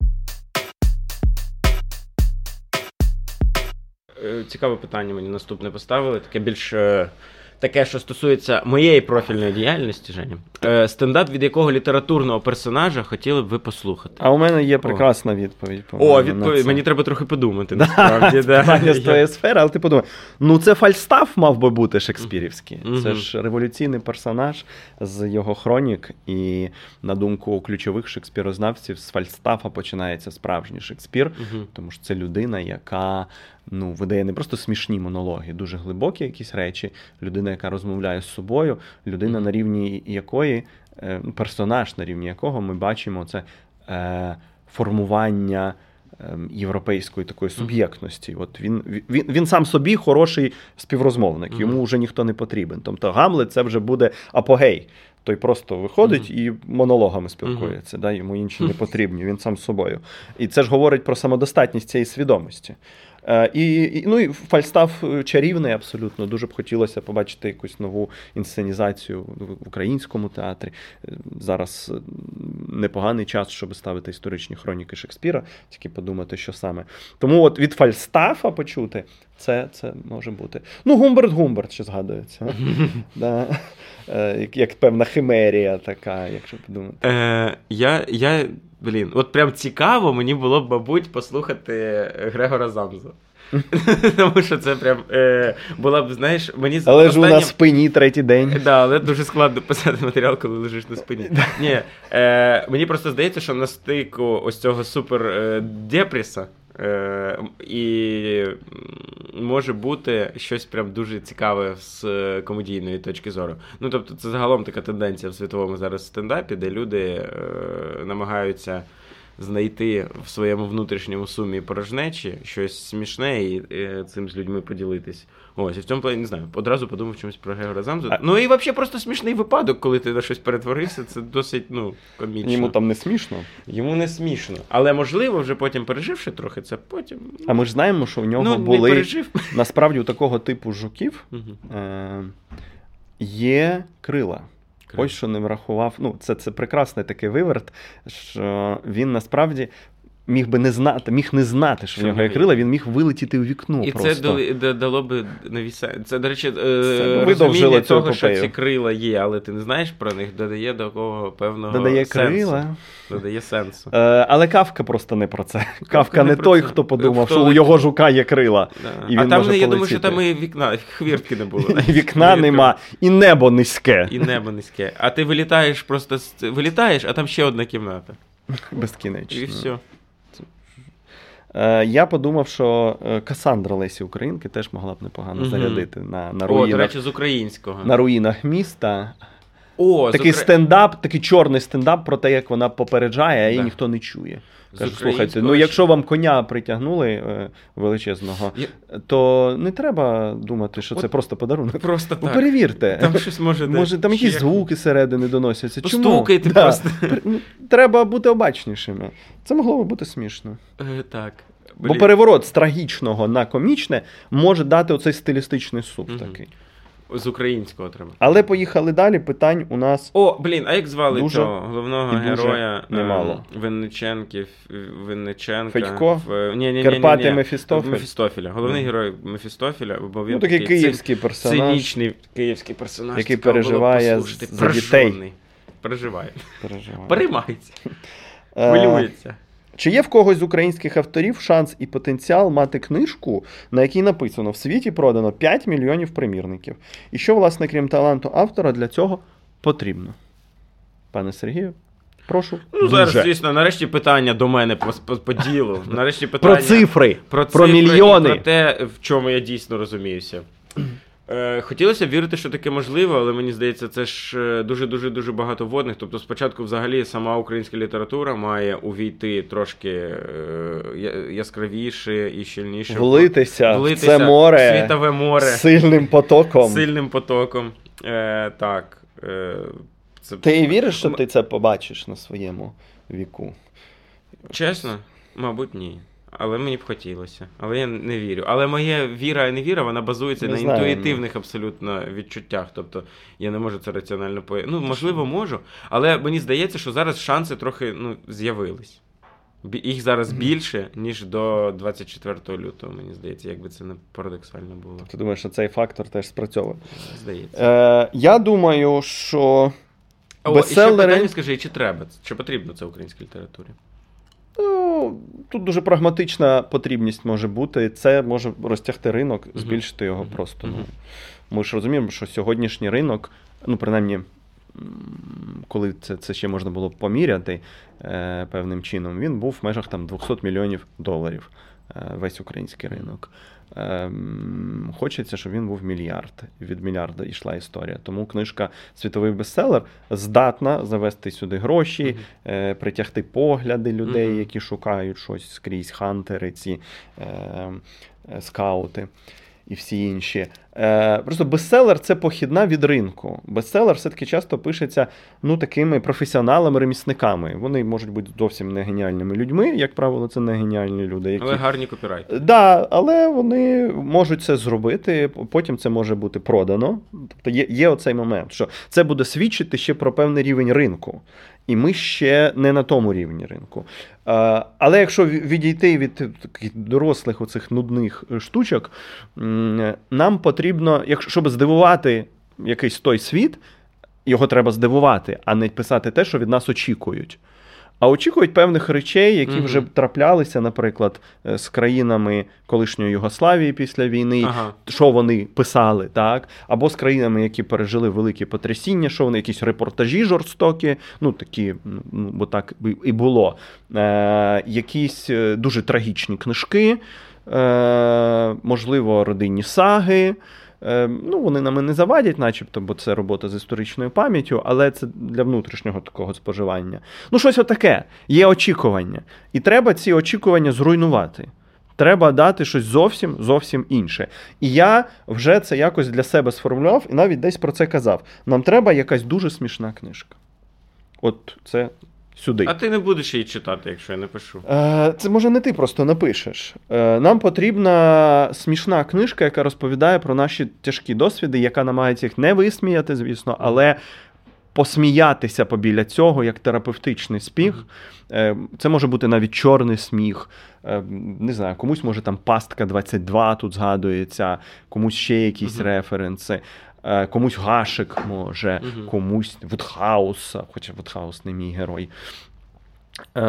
Е, цікаве питання мені наступне поставили. Таке більш е, таке, що стосується моєї профільної діяльності, Женя. Е, стендап, від якого літературного персонажа хотіли б ви послухати. А у мене є прекрасна О. відповідь. О, відповідь. Мені треба трохи подумати. насправді. Питання з твоєї сфери, але ти подумай, ну це Фальстаф мав би бути Шекспірівський. Це ж революційний персонаж з його хронік, і на думку ключових шекспірознавців, з Фальстафа починається справжній Шекспір, тому що це людина, яка ну, видає не просто смішні монологи, дуже глибокі якісь речі. Людина, яка розмовляє з собою, людина, на рівні якої, е, персонаж, на рівні якого ми бачимо це е, формування. Ем, європейської такої суб'єктності. От Він він, він сам собі хороший співрозмовник, йому вже ніхто не потрібен. Тобто Гамлет це вже буде апогей. Той просто виходить і монологами спілкується. Да? Йому інші не потрібні, він сам з собою. І це ж говорить про самодостатність цієї свідомості. Е, і, і ну, і Фальстаф е, чарівний абсолютно. Дуже б хотілося побачити якусь нову інсценізацію в українському театрі. Е, зараз непоганий час, щоб ставити історичні хроніки Шекспіра, тільки подумати, що саме. Тому от від Фальстафа почути це це може бути. Ну, Гумберт Гумберт ще згадується. Як певна химерія така, якщо подумати. Я блін, от прям цікаво мені було б, мабуть, послухати Грегора Замзу. Тому що це прям е, була б, знаєш, мені Але ж у на спині третій день. Да, але дуже складно писати матеріал, коли лежиш на спині. Ні, е, Мені просто здається, що на стику ось цього супер е, депреса е, і може бути щось прям дуже цікаве з комедійної точки зору. Ну, тобто, це загалом така тенденція в світовому зараз стендапі, де люди е, намагаються знайти в своєму внутрішньому сумі порожнечі щось смішне і е, цим з людьми поділитись. Ось, і в цьому плані не знаю. Одразу подумав чомусь про Грегора Замзу. А... Ну і взагалі просто смішний випадок, коли ти на щось перетворився. Це досить ну, комічно. Йому там не смішно. Йому не смішно. Але можливо, вже потім переживши трохи, це потім. А ми ж знаємо, що у нього ну, були пережив. насправді у такого типу жуків е- є крила. Ось що не врахував. Ну, це, це прекрасний такий виверт, що він насправді міг би не знати, міг не знати, що в нього є крила, він міг вилетіти у вікно. І просто. це дали- да- дало би нові сенси. Це, до речі, е, розуміння цю того, що епопею. ці крила є, але ти не знаєш про них, додає до кого певного Додає сенсу. крила. Додає сенсу. Е, але Кавка просто не про це. Кавка, не не про той, це. хто подумав, Хто що у летить. його жука є крила. Да. і а він там, може я думаю, що полетіти. там і вікна, хвіртки не було. І вікна нема, і небо низьке. І небо низьке. А ти вилітаєш просто з- вилітаєш, а там ще одна кімната. Безкінечно. І все. Е, я подумав, що е, Касандра Лесі Українки теж могла б непогано угу. зарядити на, на, О, до речі, з українського. на руїнах міста. О, Такий укра- стендап, такий чорний стендап про те, як вона попереджає, а її ніхто не чує. З Каже, слухайте, ну якщо вам коня притягнули е, величезного, Я- то не треба думати, що це просто подарунок. Просто Ну, так. перевірте. Там щось може Може, там якісь ще- звуки зсередини доносяться. Чому? Постукайте Да. просто. Ну, Треба бути обачнішими. Це могло би бути смішно. Е, Так. Бо переворот з трагічного на комічне може дати оцей стилістичний суп Мгм. такий. З українського треба. Але поїхали далі. Питань у нас О, блін, а як звали Дуже цього головного героя е, немало. Винниченків, Винниченка? Федько? В, ні, ні, ні, Карпати. Мефістофель? Мефістофеля. Головний герой Мефістофеля, бо він ну, такий київський цин- персонаж. цинічний київський персонаж. який переживає за дітей. Прожжений. Переживає. Переймається. Е, Хвилюється. Чи є в когось з українських авторів шанс і потенціал мати книжку, на якій написано в світі продано 5 мільйонів примірників? І що, власне, крім таланту автора, для цього потрібно? Пане Сергію, прошу. Ну, зараз, Дуже. звісно, нарешті питання до мене по, по, по ділу. Нарешті питання Про цифри. про, про цифри і мільйони. Про те, в чому я дійсно розуміюся. Е, хотілося б вірити, що таке можливо, але мені здається, це ж е, дуже-дуже дуже багато водних. Тобто, спочатку, взагалі, сама українська література має увійти трошки е, яскравіше і щільніше. Влитися, влитися це море світове море сильним потоком. сильним потоком. Е, так. Е, це... Ти віриш, що ти це побачиш на своєму віку? Чесно, мабуть, ні. Але мені б хотілося. Але я не вірю. Але моя віра і невіра, вона базується Не на знаю, інтуїтивних абсолютно відчуттях. Тобто я не можу це раціонально по. Ну, можливо, можу. Але мені здається, що зараз шанси трохи ну, з'явились. Їх зараз більше, ніж до 24 лютого, мені здається, якби це не парадоксально було. Ти думаєш, що цей фактор теж спрацьовує? Здається. Е, я думаю, що О, і ще питання скажи, чи треба, чи потрібно це українській літературі? Ну, тут дуже прагматична потрібність може бути. Це може розтягти ринок, збільшити його просто. Ну, ми ж розуміємо, що сьогоднішній ринок, ну, принаймні, коли це, це ще можна було поміряти е, певним чином, він був в межах там 200 мільйонів доларів. е, Весь український ринок. Ем, Хочеться, щоб він був мільярд. Від мільярда йшла історія. Тому книжка Світовий бестселер здатна завести сюди гроші, е, притягти погляди людей, які шукають щось скрізь, хантери, ці е, е, скаути і всі інші. Е, просто бестселер це похідна від ринку. Бестселер все-таки часто пишеться ну, такими професіоналами-ремісниками. Вони можуть бути зовсім не геніальними людьми, як правило, це не геніальні люди. Які... Але гарні копірайти. Да, але вони можуть це зробити, потім це може бути продано. Тобто є, є оцей момент, що це буде свідчити ще про певний рівень ринку. І ми ще не на тому рівні ринку. Е, Але якщо відійти від таких дорослих оцих нудних е, штучок, нам потрібно, якщо щоб здивувати якийсь той світ, його треба здивувати, а не писати те, що від нас очікують. а очікують певних речей, які Мгм. вже траплялися, наприклад, е, з країнами колишньої Югославії після війни, Ага. що вони писали, так, або з країнами, які пережили великі потрясіння, що вони якісь репортажі жорстокі, ну такі, ну бо так і- було. Е, якісь е, дуже трагічні книжки, можливо, родинні саги. Е, Ну, вони нами не завадять, начебто, бо це робота з історичною пам'яттю, але це для внутрішнього такого споживання. Ну, щось отаке. Є очікування. І треба ці очікування зруйнувати. Треба дати щось зовсім зовсім інше. І я вже це якось для себе сформулював і навіть десь про це казав. Нам треба якась дуже смішна книжка. От це сюди. А ти не будеш її читати, якщо я напишу. Е, Це може не ти просто напишеш. Е, Нам потрібна смішна книжка, яка розповідає про наші тяжкі досвіди, яка намагається їх не висміяти, звісно, але посміятися побіля цього як терапевтичний сміх. Е, Це може бути навіть чорний сміх. Не знаю, комусь може там пастка 22 тут згадується, комусь ще якісь Мгм. референси. Е, Комусь Гашик може, Мгм. комусь Вудхауса, хоча Вудхаус не мій герой. Е,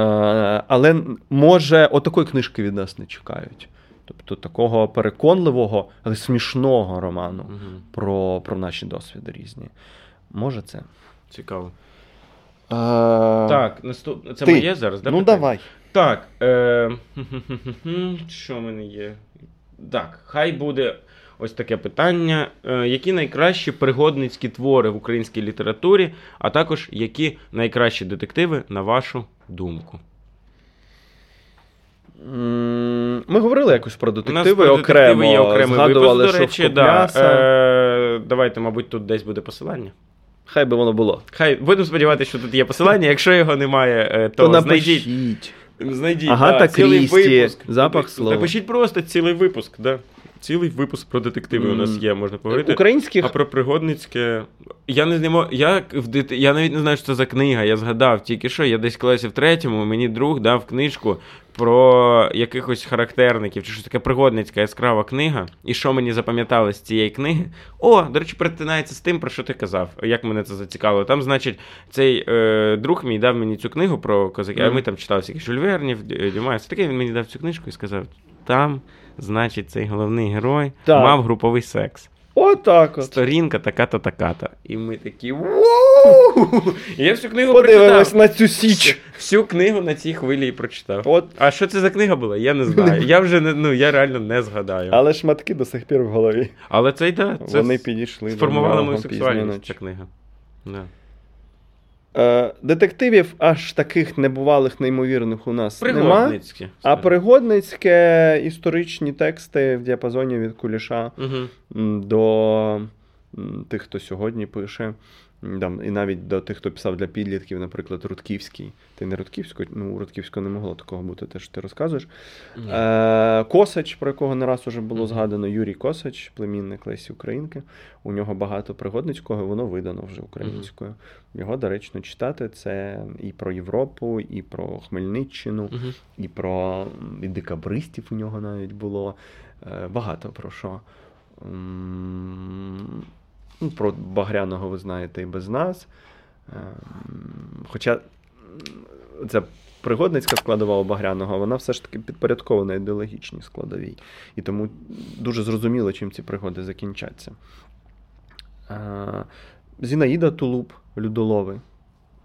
але може, отакої книжки від нас не чекають. Тобто такого переконливого, але смішного роману Угу. про, про наші досвіди різні. Може це. Цікаво. Е, Так, наступне. Це ти. моє зараз, да? Ну питання? давай. Так. Е... Що в мене є? Так, хай буде ось таке питання. Е, Які найкращі пригодницькі твори в українській літературі, а також які найкращі детективи, на вашу думку? Ми говорили якось про У нас детективи про окремо. детективи є окремий згадували, випуск, до речі, в да. Е, Давайте, мабуть, тут десь буде посилання. Хай би воно було. Хай будемо сподіватися, що тут є посилання. Якщо його немає, е, то, То знайдіть. Знайдіть Агата да, цілий Крісті, випуск. «Запах слова». Напишіть просто цілий випуск, да. Цілий випуск про детективи у нас є, можна поговорити. Українських А про пригодницьке. Я не знаю, я, в дит... я навіть не знаю, що це за книга. Я згадав тільки що, я десь колись в третьому, мені друг дав книжку про якихось характерників, чи щось таке пригодницька яскрава книга. І що мені запам'яталось з цієї книги? О, до речі, перетинається з тим, про що ти казав. Як мене це зацікавило. Там, значить, цей е, друг мій дав мені цю книгу про козаків, а ми там читали всяких Жюль Вернів, Д- Дюма. Все таке він мені дав цю книжку і сказав: там, значить, цей головний герой Так. мав груповий секс. отак от. Сторінка така-то, така-то. І ми такі. Я всю книгу прочитав. на цю січ. Всю книгу на цій хвилі і прочитав. От. А що це за книга була? Я не знаю. Я вже не, ну, я реально не згадаю. Але шматки до сих пір в голові. Але це й да, це Вони підійшли. нього мою сексуальність, ця книга. Да. Е, детективів аж таких небувалих, неймовірних у нас нема. А пригодницьке історичні тексти в діапазоні від Куліша Угу. до тих, хто сьогодні пише. Там, І навіть до тих, хто писав для підлітків, наприклад, Рудківський. Ти не Рудківського, ну, Рудківського не могло такого бути, те, що ти розказуєш. Е, Косач, про якого не раз уже було згадано, Юрій Косач, племінник Лесі Українки. У нього багато пригодницького, воно видано вже українською. Його доречно читати. Це і про Європу, і про Хмельниччину, і про і декабристів у нього навіть було. Е, Багато про що. Ну, про Багряного ви знаєте і без нас. Ем, Хоча ця пригодницька складова у Багряного, вона все ж таки підпорядкована ідеологічній складовій. І тому дуже зрозуміло, чим ці пригоди закінчаться. Е, Зінаїда Тулуб, Людолови.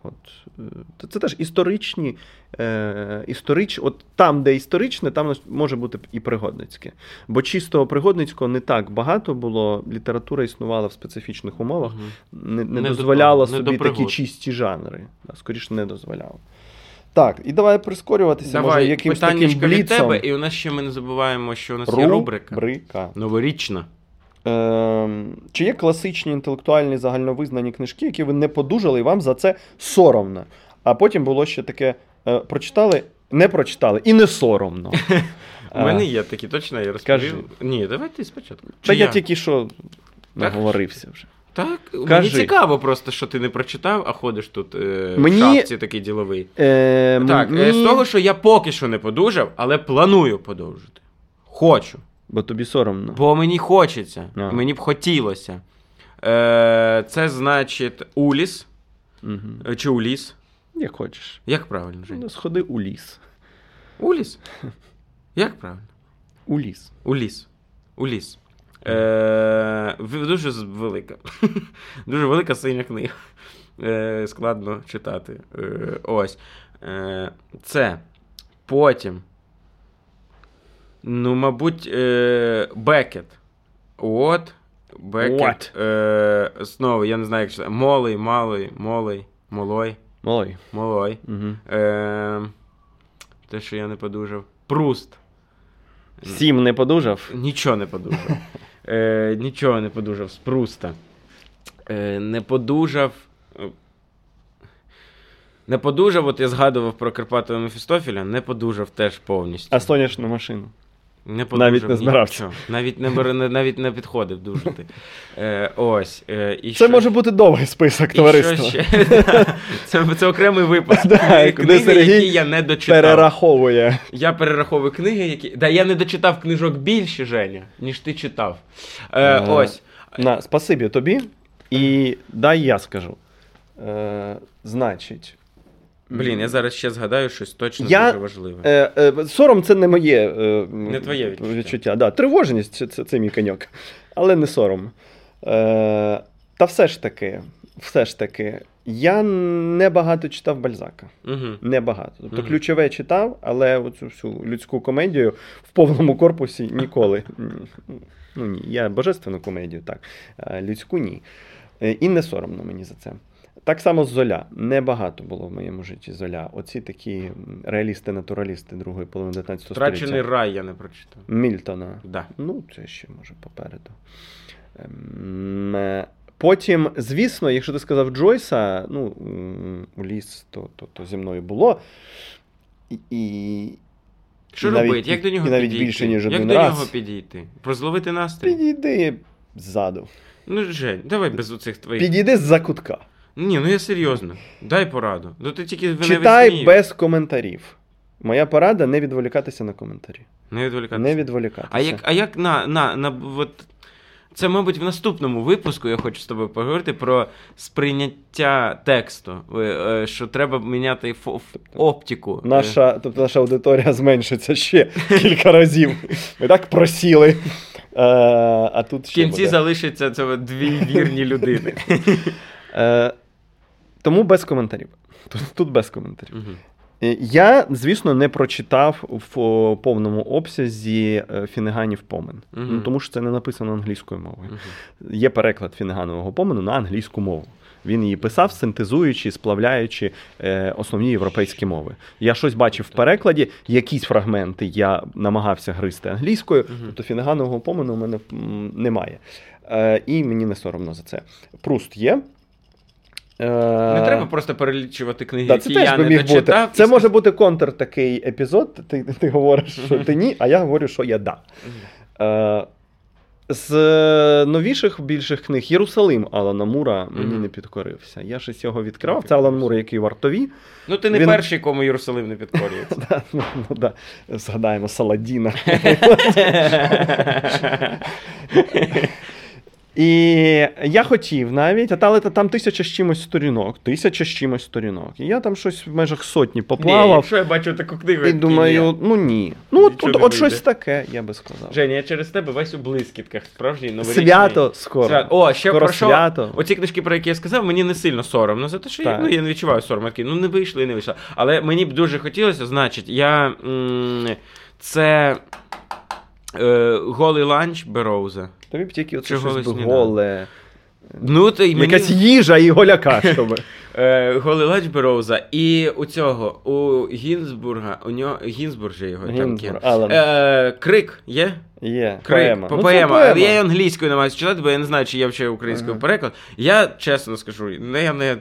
От, е, це- теж історичні, е, історич, от там, де історичне, там може бути і пригодницьке. Бо чистого пригодницького не так багато було. Література існувала в специфічних умовах, не, не, Не до дозволяла не собі до такі чисті жанри. Скоріше не дозволяла. Так, і давай прискорюватися, Давай, може, якимсь таким питаннячка від тебе, і у нас ще ми не забуваємо, що у нас є рубрика. Рубрика. Новорічна. Ем, чи є класичні інтелектуальні загальновизнані книжки, які ви не подужали, і вам за це соромно? А потім було ще таке: е, прочитали, не прочитали, і не соромно. У мене є такі, точно я Кажи. розповів. Ні, давай ти спочатку. Та я тільки що наговорився вже. Так, мені цікаво просто, що ти не прочитав, а ходиш тут е, Мені- в шапці такий діловий. Е, Так, мені- е, з того, що я поки що не подужав, але планую подовжити. Хочу. Бо тобі соромно. Бо мені хочеться. А. Мені б хотілося. Е, це значить Уліс е, чи Уліс. Як хочеш. Як правильно, Жень? Ну, сходи у ліс. У ліс? Як правильно? У ліс. У ліс. У ліс. Е, дуже велика. дуже велика синя книга. Е, складно читати. Е, ось. Е, це. Потім. Ну, мабуть, е, Бекет. От. Бекет. Е, знову, я не знаю, як читати. Молий, малий, молий, молой, Малой. молой. Угу. Е, те, що я не подужав. Пруст. Сім не подужав. Нічого не подужав. Е, нічого не подужав з Пруста. Е, не подужав. Не подужав, от я згадував про Карпатова Мефістофіля, не подужав теж повністю. А сонячну машину. Не подужав, навіть не збирався. нічого. Навіть не, навіть не підходив дужити. Е, ось. Е, і Це що- може бути довгий список товариства. ще? це, це окремий випуск. Да, Книги, Сергій які я не дочитав. Перераховує. Я перераховую книги, які. Да, я не дочитав книжок більше, Женя, ніж ти читав. Е, Е, ось. На, спасибі тобі. І дай я скажу. Е, значить. Блін, я зараз ще згадаю щось точно Я- дуже важливе. Е, е, сором це не моє е, Не твоє відчуття. відчуття. Да. Тривожність це, це, це мій коньок. Але не сором. Е, та все ж таки, все ж таки, я небагато читав Бальзака. Угу. Небагато. Тобто Мгм. ключове читав, але оцю всю людську комедію в повному корпусі ніколи. Ну ні, я божественну комедію, так. Людську ні. Е, І не соромно мені за це. Так само з Золя. Небагато було в моєму житті Золя. Оці такі реалісти-натуралісти другої половини 19 Втрачений століття. рай я не прочитав. Мільтона. Да. Ну, це ще може попереду. Ем, е, Потім, звісно, якщо ти сказав Джойса, ну, у ліс, то, то, то зі мною було. І, Що і навіть- робити? Як до нього і навіть підійти? більше, ніж Як один до раз. нього підійти? Прозловити настрій? Підійди ззаду. Ну, Жень, давай без оцих твоїх. Підійди з-за кутка. Ні, ну я серйозно. Дай пораду. Ну ти тільки Читай без коментарів. Моя порада не відволікатися на коментарі. Не відволікатися. Не відволікатися. А як, а як на, на, на от, це, мабуть, в наступному випуску я хочу з тобою поговорити про сприйняття тексту, е, е, що треба міняти оптику. Е, Наша, тобто наша аудиторія зменшиться ще кілька разів. Ми так просіли. Е, а тут В кінці буде. залишиться це дві вірні людини. Тому без коментарів. Тут, тут без коментарів. Е, Я, звісно, не прочитав в повному обсязі е, Фінеганів помен. Мгм. Ну, тому що це не написано англійською мовою. Мгм. Є переклад Фінеганового помену на англійську мову. Він її писав, синтезуючи, сплавляючи е, основні європейські мови. Я щось бачив в перекладі, якісь фрагменти я намагався гризти англійською, Мгм. тобто фінеганового помену у мене немає. Е, і мені не соромно за це. Пруст є. Е, Не треба просто перелічувати книги, Да, це які теж я би не міг бути. Це може бути контр такий епізод. Ти, ти говориш, що ти ні, а я говорю, що я да. Е, з новіших більших книг Єрусалим Алана Мура мені не підкорився. Я щось його відкривав. Це Алан Мур, який вартові. Ну, ти не Він- перший, кому Єрусалим не підкорюється. Да, ну, ну, да. Згадаємо Саладіна. І я хотів навіть, а але там тисяча з чимось сторінок. Тисяча з чимось сторінок. І я там щось в межах сотні Ні. Якщо я бачу таку книгу, І думаю, ну ні. Ну, от, от, от щось таке, я би сказав. Женя, я через тебе весь у блискітках. Справжній новорічний. Свято скоро. Свят- О, ще скоро про що? свято. Оці книжки, про які я сказав, мені не сильно соромно за те, що я, ну, я не відчуваю сорому. Ну не вийшло і не вийшло. Але мені б дуже хотілося, значить, я. М- це. Е, голий ланч Бероуза. Тобі б тільки оце щось би сніданок? голе. Ну, то й мені... Якась їжа і голяка, щоб. Е, голий ланч Бероуза. І у цього, у Гінзбурга, у нього Гінзбург же його там Гінзбург. Алан. Е, крик є? Є. Поема. по- Ну, поема. поема. Я її англійською намагаюся читати, бо я не знаю, чи я вчив українською Ага. переклад. Я чесно скажу, не, я, не,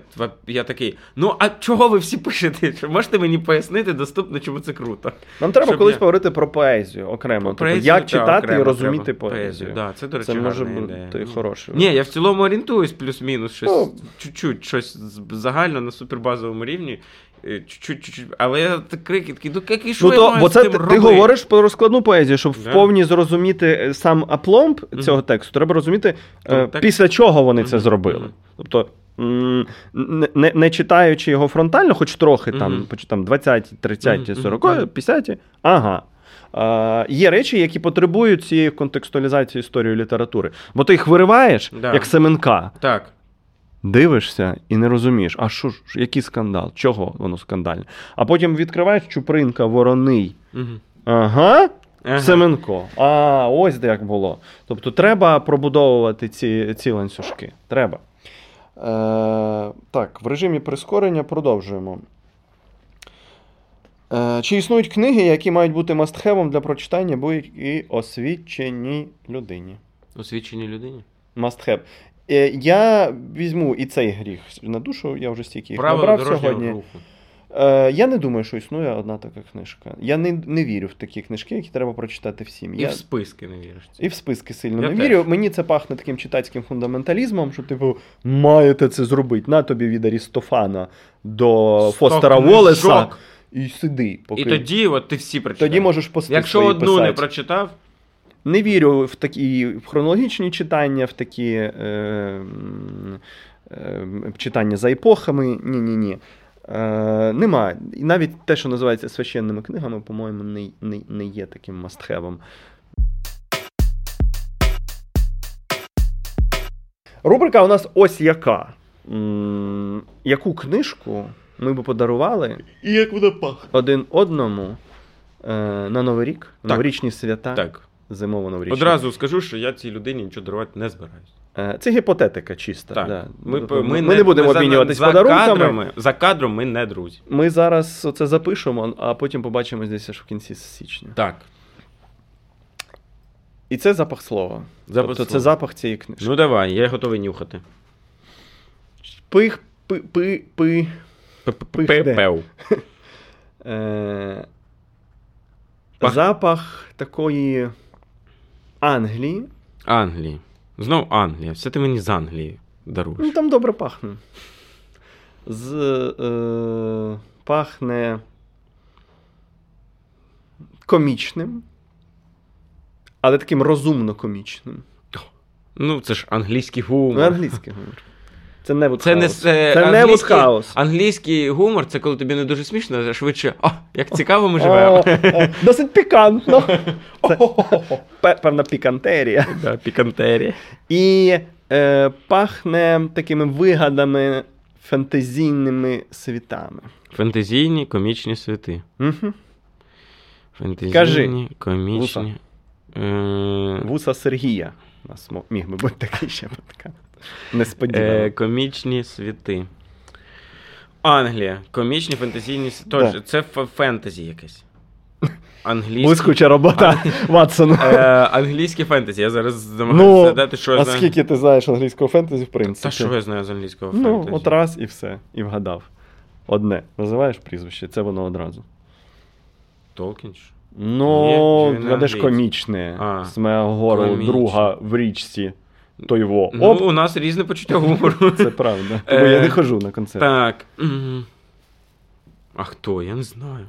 я такий. Ну, а чого ви всі пишете? Чи можете мені пояснити доступно, чому це круто? Нам треба щоб колись я- поговорити про поезію окремо. Тобто, Поезію, як та, читати окремо і розуміти треба. поезію. Да, це, до речі, Це може бути хороше. Ні, я в цілому орієнтуюсь плюс-мінус щось, Ну. чуть-чуть, щось загально на супербазовому рівні. Е, Чуть-чуть. Але я так крики такі, ну який що Ну, я то, маю бо це ти, ти говориш про розкладну поезію, щоб Да. вповні зрозуміти е, сам апломб цього тексту, треба розуміти, е, Контекст. після чого вони це Мгм, зробили. Тобто, м, не, не, не читаючи його фронтально, хоч трохи там, там 20, 30, Мгм, 40, мгм. 50, ага. А, є речі, які потребують цієї контекстуалізації історії літератури. Бо ти їх вириваєш, Да. як семенка, Так. Дивишся і не розумієш, а що ж, який скандал? Чого воно скандальне? А потім відкриваєш Чупринка, Вороний. Угу. Ага, Ага. Семенко. А, ось де як було. Тобто треба пробудовувати ці, ці ланцюжки. Треба. Е, так, в режимі прискорення продовжуємо. Е, чи існують книги, які мають бути мастхевом для прочитання будь-якій освіченій людині? Освіченій людині. Е, я візьму і цей гріх на душу, я вже стільки їх набрав сьогодні. руху. Е, я не думаю, що існує одна така книжка. Я не, не вірю в такі книжки, які треба прочитати всім. І я... в списки не віриш. І в списки сильно Я не теж. вірю. Мені це пахне таким читацьким фундаменталізмом, що, типу, маєте це зробити. На тобі від Арістофана до Сто Фостера. Волеса і сиди. Поки... І тоді от ти всі прочитаєш. Тоді можеш пости Якщо одну не прочитав, Не вірю в такі в хронологічні читання, в такі е, е, читання за епохами. Ні-ні ні. Е, нема. І навіть те, що називається священними книгами, по-моєму, не, не, не є таким мастхевом. Рубрика у нас ось яка. М, Яку книжку ми би подарували і як вона пахне. один одному е, на Новий рік, Так. новорічні свята, Так. Зимово-новорічні. Одразу скажу, що я цій людині нічого дарувати не збираюсь. Е, Це гіпотетика чиста. Так. Да. Ми, Тобто ми, не, будемо за- обмінюватись за подарунками. Кадрами, за кадром ми не друзі. Ми зараз це запишемо, а потім побачимось десь аж в кінці січня. Так. І це запах слова. Запах тобто це запах цієї книжки. Ну давай, я готовий нюхати. Пих, пи, пи, пи. Пепев. Е, Пах- Запах такої Англії. Англії. Знов Англія. Все ти мені з Англії Ну, там добре пахне. З, е, пахне комічним, але таким розумно комічним. Ну, це ж англійський Ну, англійський гумор. Це не Це не це, Це не англійський, Вудхаус. англійський гумор, це коли тобі не дуже смішно, а швидше. О, як цікаво ми живемо. Досить пікантно. Це певна пікантерія. Да, Пікантерія. І е, пахне такими вигадами фантазійними світами. Фентезійні комічні світи. Угу. Фентезійні, Кажи. комічні. Е, Вуса Сергія. У нас міг би бути такий ще подкаст. е, комічні світи. Англія. Комічні фентезійні світи. Тож, Да. це фентезі якесь. Англійське. Блискуча робота Ватсона. Е, англійське фентезі. Я зараз намагаюся Ну, згадати, що я а знаю. скільки ти знаєш англійського фентезі, в принципі? Та що я знаю з англійського Ну, фентезі? от раз і все, і вгадав. Одне. Називаєш прізвище, це воно одразу. Толкін? ж? Ну, гадеш комічне. З мого друга в річці. То його. Ну, Оп, у нас різне почуття гумору. це правда. Бо я Е, не ходжу на концерт. Так. А хто? Я не знаю.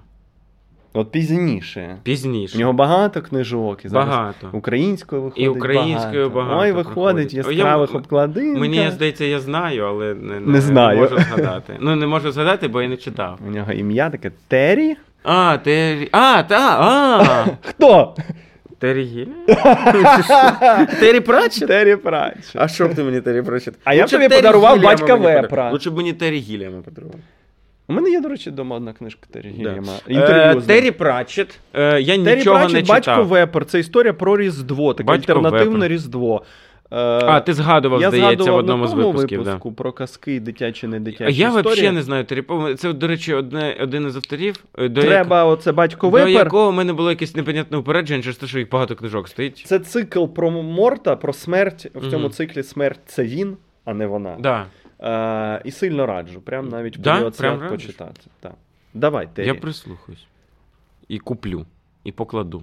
От пізніше. Пізніше. У нього багато книжок. І зараз Багато. Українською виходить. І українською багато Ой, виходить проходить. яскравих Я- обкладинках. Мені здається, я знаю, але не, Не знаю. можу згадати. Ну, не можу згадати, бо я не читав. У нього ім'я таке Террі. А, Террі. А, та, а! Хто? Террі Гілля? Террі Пратчет? Террі Пратчет. А що б ти мені Террі Пратчет? А я б тобі подарував батька Вепра. Лучше б мені Террі Гіліями подарував. У мене є, до речі, вдома одна книжка Террі Гілляма. Е, Інтерв'ю. Террі Пратчет. Е, Я Террі нічого не батько Вепр. Це історія про Різдво, таке альтернативне Різдво. Е, А, ти згадував, я здається, в одному на з тому випусків. Да. випуску про казки, дитячі, не А дитячі Я взагалі не знаю Це, до речі, одне, один із авторів, е, до, Треба оце батько як... до якого в мене було якесь непонятне упередження, через те, що їх багато книжок стоїть. Це цикл про Морта, про смерть. В цьому Мгм. циклі смерть це він, а не вона. Да. Е, і сильно раджу. Прям навіть Да? Прям почитати. Так. Давай, Террі, Я прислухаюсь. І куплю, і покладу.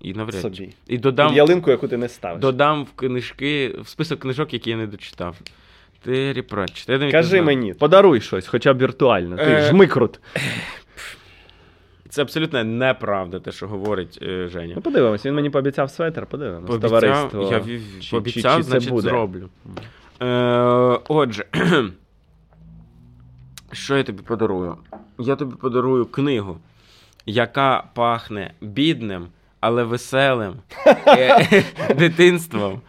І навряд собі. І додам, ялинку, яку ти не ставиш. додам в книжки, в список книжок, які я не дочитав. Террі Пратчет. Я Кажи мені, подаруй щось, хоча б віртуально. Ти Е, жмикрут. Це абсолютно неправда, те, що говорить е, Женя. Ну, подивимось, він мені пообіцяв светр, подивимось. Пообіцяв, Товариство. я вів- Чи- пообіцяв, чи- чи значить буде? зроблю. Е, отже, Що я тобі подарую? Я тобі подарую книгу, яка пахне бідним, але веселим е, дитинством,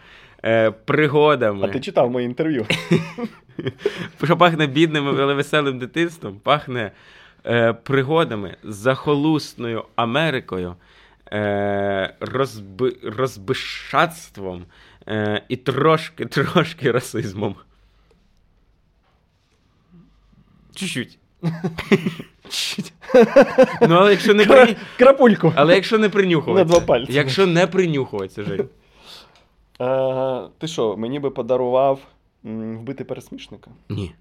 е, пригодами. А ти читав моє інтерв'ю? Що пахне бідним, але веселим дитинством, пахне е, пригодами, захолусною Америкою, розби, розбишатством і трошки, трошки расизмом. Чуть-чуть. Ну, але якщо не при... Крапульку. але якщо не принюхуватися. На два пальці. Якщо не принюхуватися, Жень. Е, ти що, мені би подарував м, вбити пересмішника? Ні.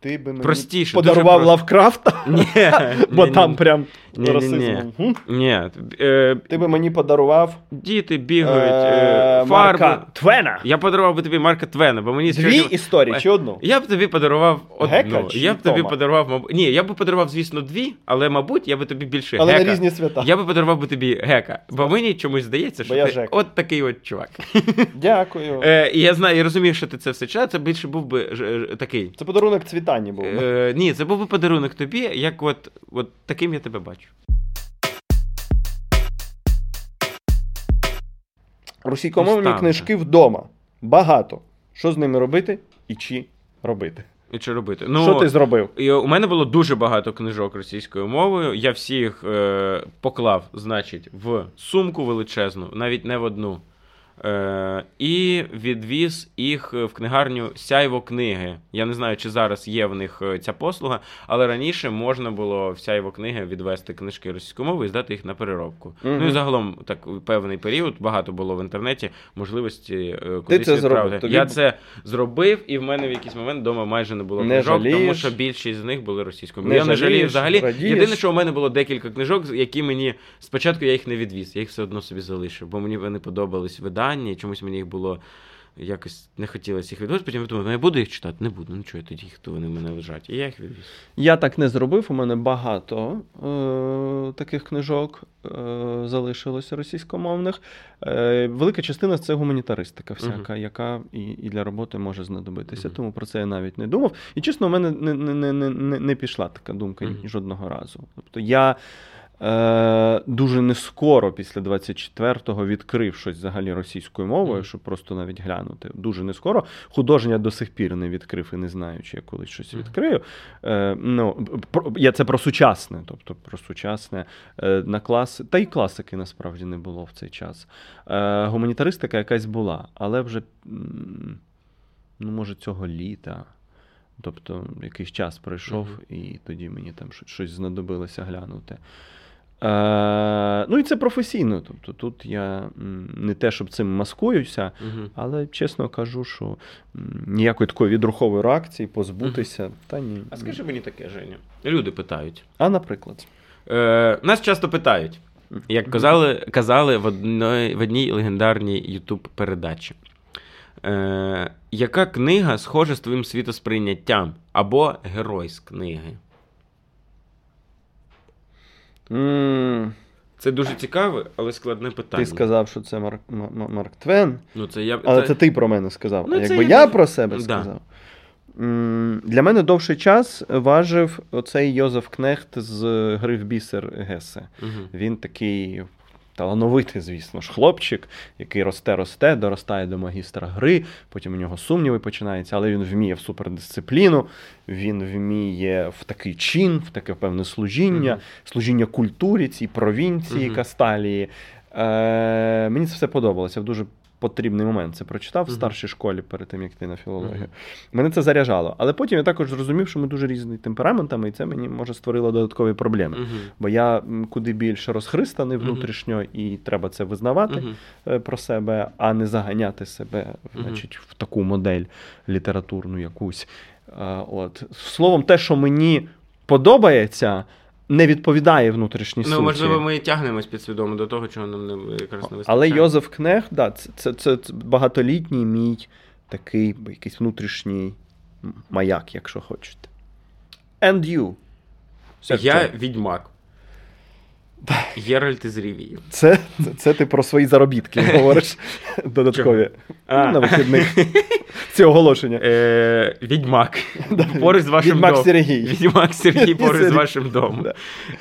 Ти би мені Простіше, подарував просто. Лавкрафта? Ні. Бо ні, там ні. прям Ні-ні-ні. расизмом. М? Ні. Е, Ти би мені подарував діти бігають, е, е, фарби. Марка Твена. Я подарував би тобі Марка Твена, бо мені Дві сьогодні- історії чи одну? Я б тобі подарував одну. Гека чи я б тобі Тома? подарував, мабуть. Ні, я б подарував, звісно, дві, але, мабуть, я би тобі більше Але гека. на різні свята. Я би подарував би тобі гека. Бо мені чомусь здається, що Бо я ти Жека. от такий от чувак. Дякую. Е, і я знаю, і розумію, що ти це все читав, це більше був би ж- ж- такий. Це подарунок цвітання був. Е, ні, це був би подарунок тобі, як от, от таким я тебе бачу. Російськомовні Уставка. книжки вдома. Багато. Що з ними робити і чи робити? І чи робити? Ну, Що ти зробив? І у мене було дуже багато книжок російською мовою. Я всіх е, поклав, значить, в сумку величезну, навіть не в одну. Е, і відвіз їх в книгарню Сяйво книги. Я не знаю, чи зараз є в них е, ця послуга, але раніше можна було в Сяйво книги відвести книжки російською мовою і здати їх на переробку. Мгм. Ну і загалом так певний період багато було в інтернеті можливості е, кудись це відправити. зробив? Тобі Я це зробив, і в мене в якийсь момент вдома майже не було Не книжок, тому що більшість з них були російською. Не я не жалію жалієш? взагалі. Радієш? Єдине, що у мене було декілька книжок, які мені спочатку я їх не відвіз, я їх все одно собі залишив, бо мені вони подобались видання, і чомусь мені їх було. Якось не хотілося їх відвозити, потім я думаю, ну я буду їх читати, не буду. Ну чого я тоді, хто вони в мене лежать. І я їх відвіз. Я так не зробив. У мене багато е- таких книжок е- залишилося російськомовних. Е- велика частина це гуманітаристика, всяка, яка і, і для роботи може знадобитися. Мгм. Тому про це я навіть не думав. І чесно, у мене не, не, не, не, не- пішла така думка Мгм. жодного разу. Тобто я. Е, дуже не скоро після 24-го відкрив щось взагалі російською мовою, щоб просто навіть глянути. Дуже не скоро. Художня до сих пір не відкрив і не знаю, чи я колись щось відкрию. Е, ну, про, я це про сучасне, тобто про сучасне е, на клас. Та й класики насправді не було в цей час. Е, гуманітаристика якась була, але вже, ну, може, цього літа. Тобто якийсь час пройшов, Мгм. і тоді мені там щось знадобилося глянути. Е, ну і це професійно. Тобто тут я не те, щоб цим маскуюся, Угу. але чесно кажу, що ніякої такої відрухової реакції позбутися, та ні. А скажи мені таке, Женя. Люди питають. А наприклад, Е, нас часто питають, як казали, казали в, одної, в одній легендарній Ютуб передачі. Е, яка книга схожа з твоїм світосприйняттям або герой з книги? М, Це дуже цікаве, але складне питання. ти сказав, що це Марк, Марк Твен, Ну, це я, але це, ти про мене сказав. Ну, а якби я я про себе Да. сказав. Для мене довший час важив оцей Йозеф Кнехт з гри в бісер Гесе. Угу. Він такий талановитий, звісно ж, хлопчик, який росте, росте, доростає до магістра гри, потім у нього сумніви починаються, але він вміє в супердисципліну, він вміє в такий чин, в таке певне служіння, Мгм. служіння культурі, цій провінції, Мгм. Касталії. Е, мені це все подобалося. В дуже потрібний момент це прочитав в старшій школі перед тим, як йти на філологію. Мене це заряджало. Але потім я також зрозумів, що ми дуже різні темпераментами, і це мені може створило додаткові проблеми. Бо я куди більше розхристаний внутрішньо, і треба це визнавати е, про себе, а не заганяти себе значить, в таку модель літературну якусь. От. Словом, те, що мені подобається, не відповідає внутрішній суті. Ну, можливо, ми тягнемось підсвідомо до того, чого нам не якраз не вистачає. Але Йозеф Кнех, да, це, це, це, це багатолітній мій такий якийсь внутрішній маяк, якщо хочете. And you. Я відьмак. Геральт із Рівії. Це, це, це ти про свої заробітки говориш додаткові. Ну, на вихідних. Ці оголошення. Е, Відьмак. Поруч з вашим Відьмак. Сергій. Відьмак Сергій поруч з вашим домом.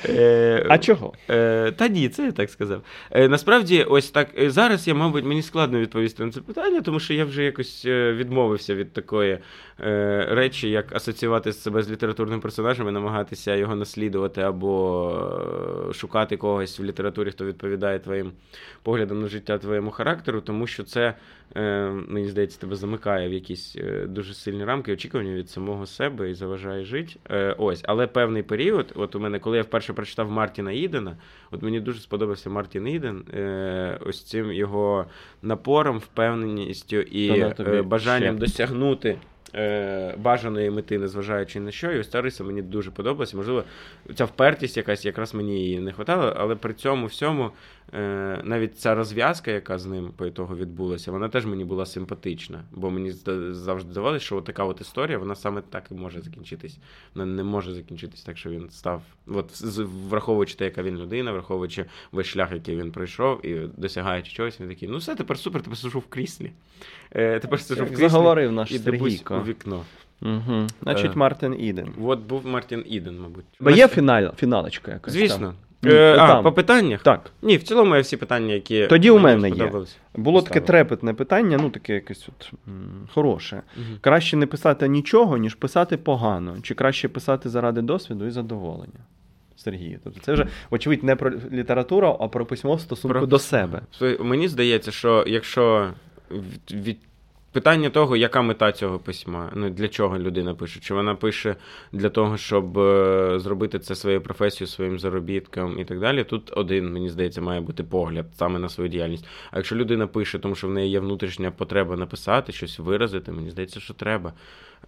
Е, А чого? Е, та ні, це я так сказав. Е, насправді, ось так зараз я, мабуть, мені складно відповісти на це питання, тому що я вже якось відмовився від такої е, речі, як асоціювати себе з літературним персонажем і намагатися його наслідувати або е, шукати когось в літературі, хто відповідає твоїм поглядам на життя, твоєму характеру, тому що це, е, мені здається, тебе замикає в якісь е, дуже сильні рамки очікування від самого себе і заважає жити. Е, ось, але певний період, от у мене, коли я вперше прочитав Мартіна Ідена, от мені дуже сподобався Мартін Іден, ось цим його напором, впевненістю і бажанням ще. досягнути. Е, Бажаної мети, незважаючи на що, і ось ця риса мені дуже подобалася. Можливо, ця впертість якась якраз мені її не вистачало, але при цьому всьому е, навіть ця розв'язка, яка з ним по ітогу відбулася, вона теж мені була симпатична. Бо мені завжди здавалося, що така от історія, вона саме так і може закінчитись. Вона не може закінчитись так, що він став, от враховуючи те, яка він людина, враховуючи весь шлях, який він пройшов, і досягаючи чогось, він такий, ну все, тепер супер, тепер сижу в кріслі. Е, тепер сижу в кріслі. Заговорив наш і дивлюсь у вікно. Угу. Значить, Е. Мартин Іден. От був Мартін Іден, мабуть. Бо є фіналь, фіналочка якась. Звісно. там? Е, Ні, а, там. по питаннях? Так. Ні, в цілому я всі питання, які. Тоді у мене є. Було таке трепетне питання, ну таке якесь от м, хороше. Мгм. Краще не писати нічого, ніж писати погано. Чи краще писати заради досвіду і задоволення? Сергій. Тобто це вже, очевидь, не про літературу, а про письмо в стосунку Про- до себе. Мені здається, що якщо від, питання того, яка мета цього письма, ну для чого людина пише, чи вона пише для того, щоб е, зробити це своєю професією, своїм заробітком і так далі. Тут один, мені здається, має бути погляд саме на свою діяльність. А якщо людина пише, тому що в неї є внутрішня потреба написати, щось виразити, мені здається, що треба.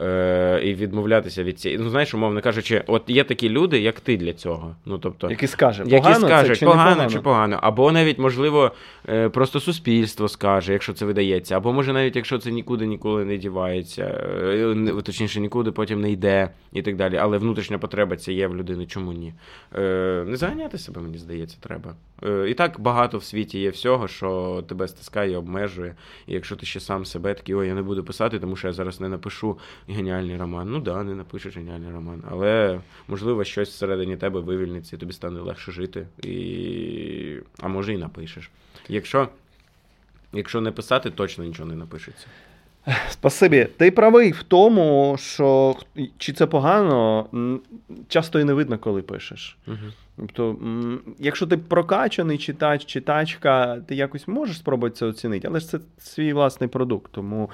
Е, і відмовлятися від цієї. Ну, знаєш, умовно кажучи, от є такі люди, як ти для цього. Ну, тобто, Який скаже, які погано скажуть, це чи погано, чи погано. Або навіть, можливо, е, просто суспільство скаже, якщо це видається. Або може навіть якщо це нікуди ніколи не дівається, е, точніше, нікуди потім не йде і так далі. Але внутрішня потреба ця є в людини, чому ні? Е, Не заганяти себе, мені здається, треба. Е, І так багато в світі є всього, що тебе стискає, обмежує. І якщо ти ще сам себе такий, ой, я не буду писати, тому що я зараз не напишу геніальний роман. Ну да, не напишеш геніальний роман. Але можливо щось всередині тебе вивільниться, і тобі стане легше жити. І... А може і напишеш. Якщо, якщо не писати, точно нічого не напишеться. Спасибі. Ти правий в тому, що чи це погано, часто і не видно, коли пишеш. Угу. Тобто, якщо ти прокачаний читач, читачка, ти якось можеш спробувати це оцінити, але ж це свій власний продукт. Тому,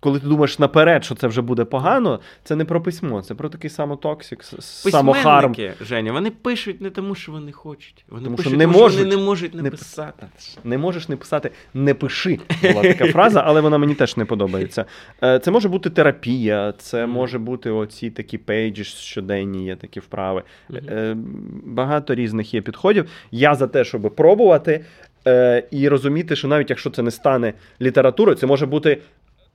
коли ти думаєш наперед, що це вже буде погано, це не про письмо, це про такий самотоксик, самохарм. Женя, вони пишуть не тому, що вони хочуть. Вони Тому що не тому, можуть вони не можуть не написати. Не можеш не писати, не пиши. Була така фраза, але вона мені теж не подобається. Е, Це може бути терапія, це може бути оці такі пейджі щоденні, є такі вправи. Е, Багато різних є підходів. Я за те, щоб пробувати е, і розуміти, що навіть якщо це не стане літературою, це може бути.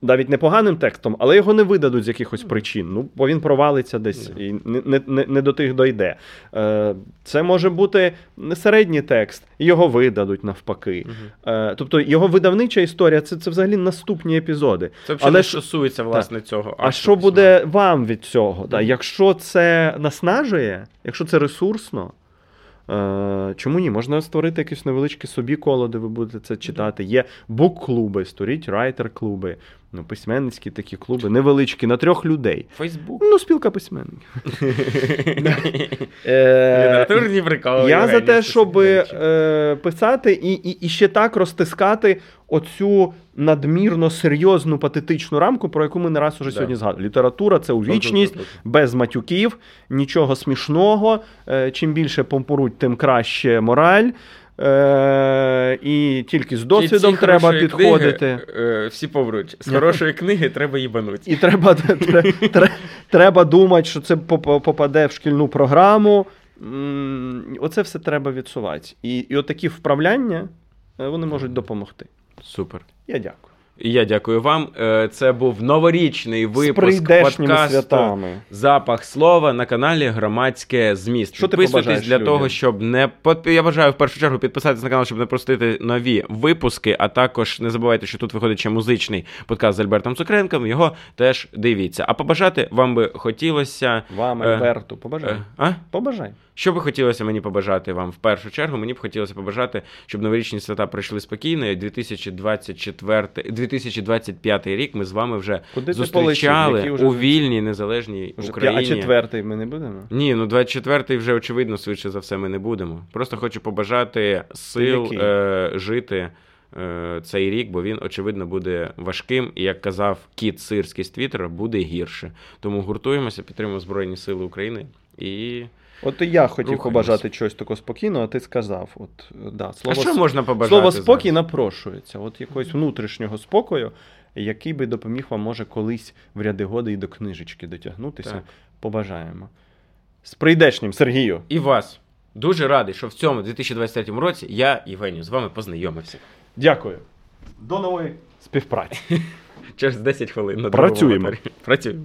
Навіть непоганим текстом, але його не видадуть з якихось причин. Ну, бо він провалиться десь і не, не, не, не до тих дойде. Е, це може бути не середній текст, і його видадуть навпаки. Е, тобто його видавнича історія це, це взагалі наступні епізоди. Це взагалі Але не стосується власне цього. А що письма. буде вам від цього? Мгм. Якщо це наснажує, якщо це ресурсно, е, чому ні? Можна створити якесь невеличке собі коло, де ви будете це читати. Є бук-клуби, створіть райтер-клуби, ну, письменницькі такі клуби, невеличкі, на трьох людей. Фейсбук. Ну, спілка письменників. Е, Літературні приколи. Я за те, щоб е, писати і ще так розтискати оцю надмірно серйозну патетичну рамку, про яку ми не раз уже сьогодні згадували. Література це увічність, без матюків, нічого смішного. Е, чим більше помпоруть, тим краще мораль. Е, і тільки з досвідом треба підходити. Книги, е, всі повруть. З хорошої книги треба їбануть. І треба, тре- тре- треба думати, що це попаде в шкільну програму. Оце все треба відсувати. І, і отакі вправляння е, вони можуть допомогти. Супер. Я дякую. І я дякую вам. Е, Це був новорічний випуск подкасту святами. Запах слова на каналі Громадське зміст. Що Підписуйтесь побажаєш для людям? того, щоб не Я бажаю в першу чергу підписатись на канал, щоб не простити нові випуски. А також не забувайте, що тут виходить ще музичний подкаст з Альбертом Цукренком. Його теж дивіться. А побажати вам би хотілося. Вам, Е, Альберту, побажай. е, А? Побажай. Що би хотілося мені побажати вам в першу чергу? Мені б хотілося побажати, щоб новорічні свята пройшли спокійно. І 2024, 2025 рік ми з вами вже Куди зустрічали вже- у вільній незалежній Вже Україні. А четвертий ми не будемо? Ні, ну 24-й вже очевидно, швидше за все, ми не будемо. Просто хочу побажати сил е, жити е, цей рік, бо він, очевидно, буде важким. І як казав кіт Сирський з Твіттера, буде гірше. Тому гуртуємося, підтримуємо Збройні Сили України і. От і я хотів Рухаємось. побажати чогось такого спокійного, а ти сказав. От, да, А слово, що можна побажати? слово спокій зараз? напрошується. От якогось внутрішнього спокою, який би допоміг вам, може, колись в ряди годи і до книжечки дотягнутися. Так. Побажаємо. З прийдешнім, Сергію. І вас. Дуже радий, що в цьому 2023 році я, Євгенію, з вами познайомився. Дякую. До нової співпраці. Через 10 хвилин на Працюємо. Працюємо.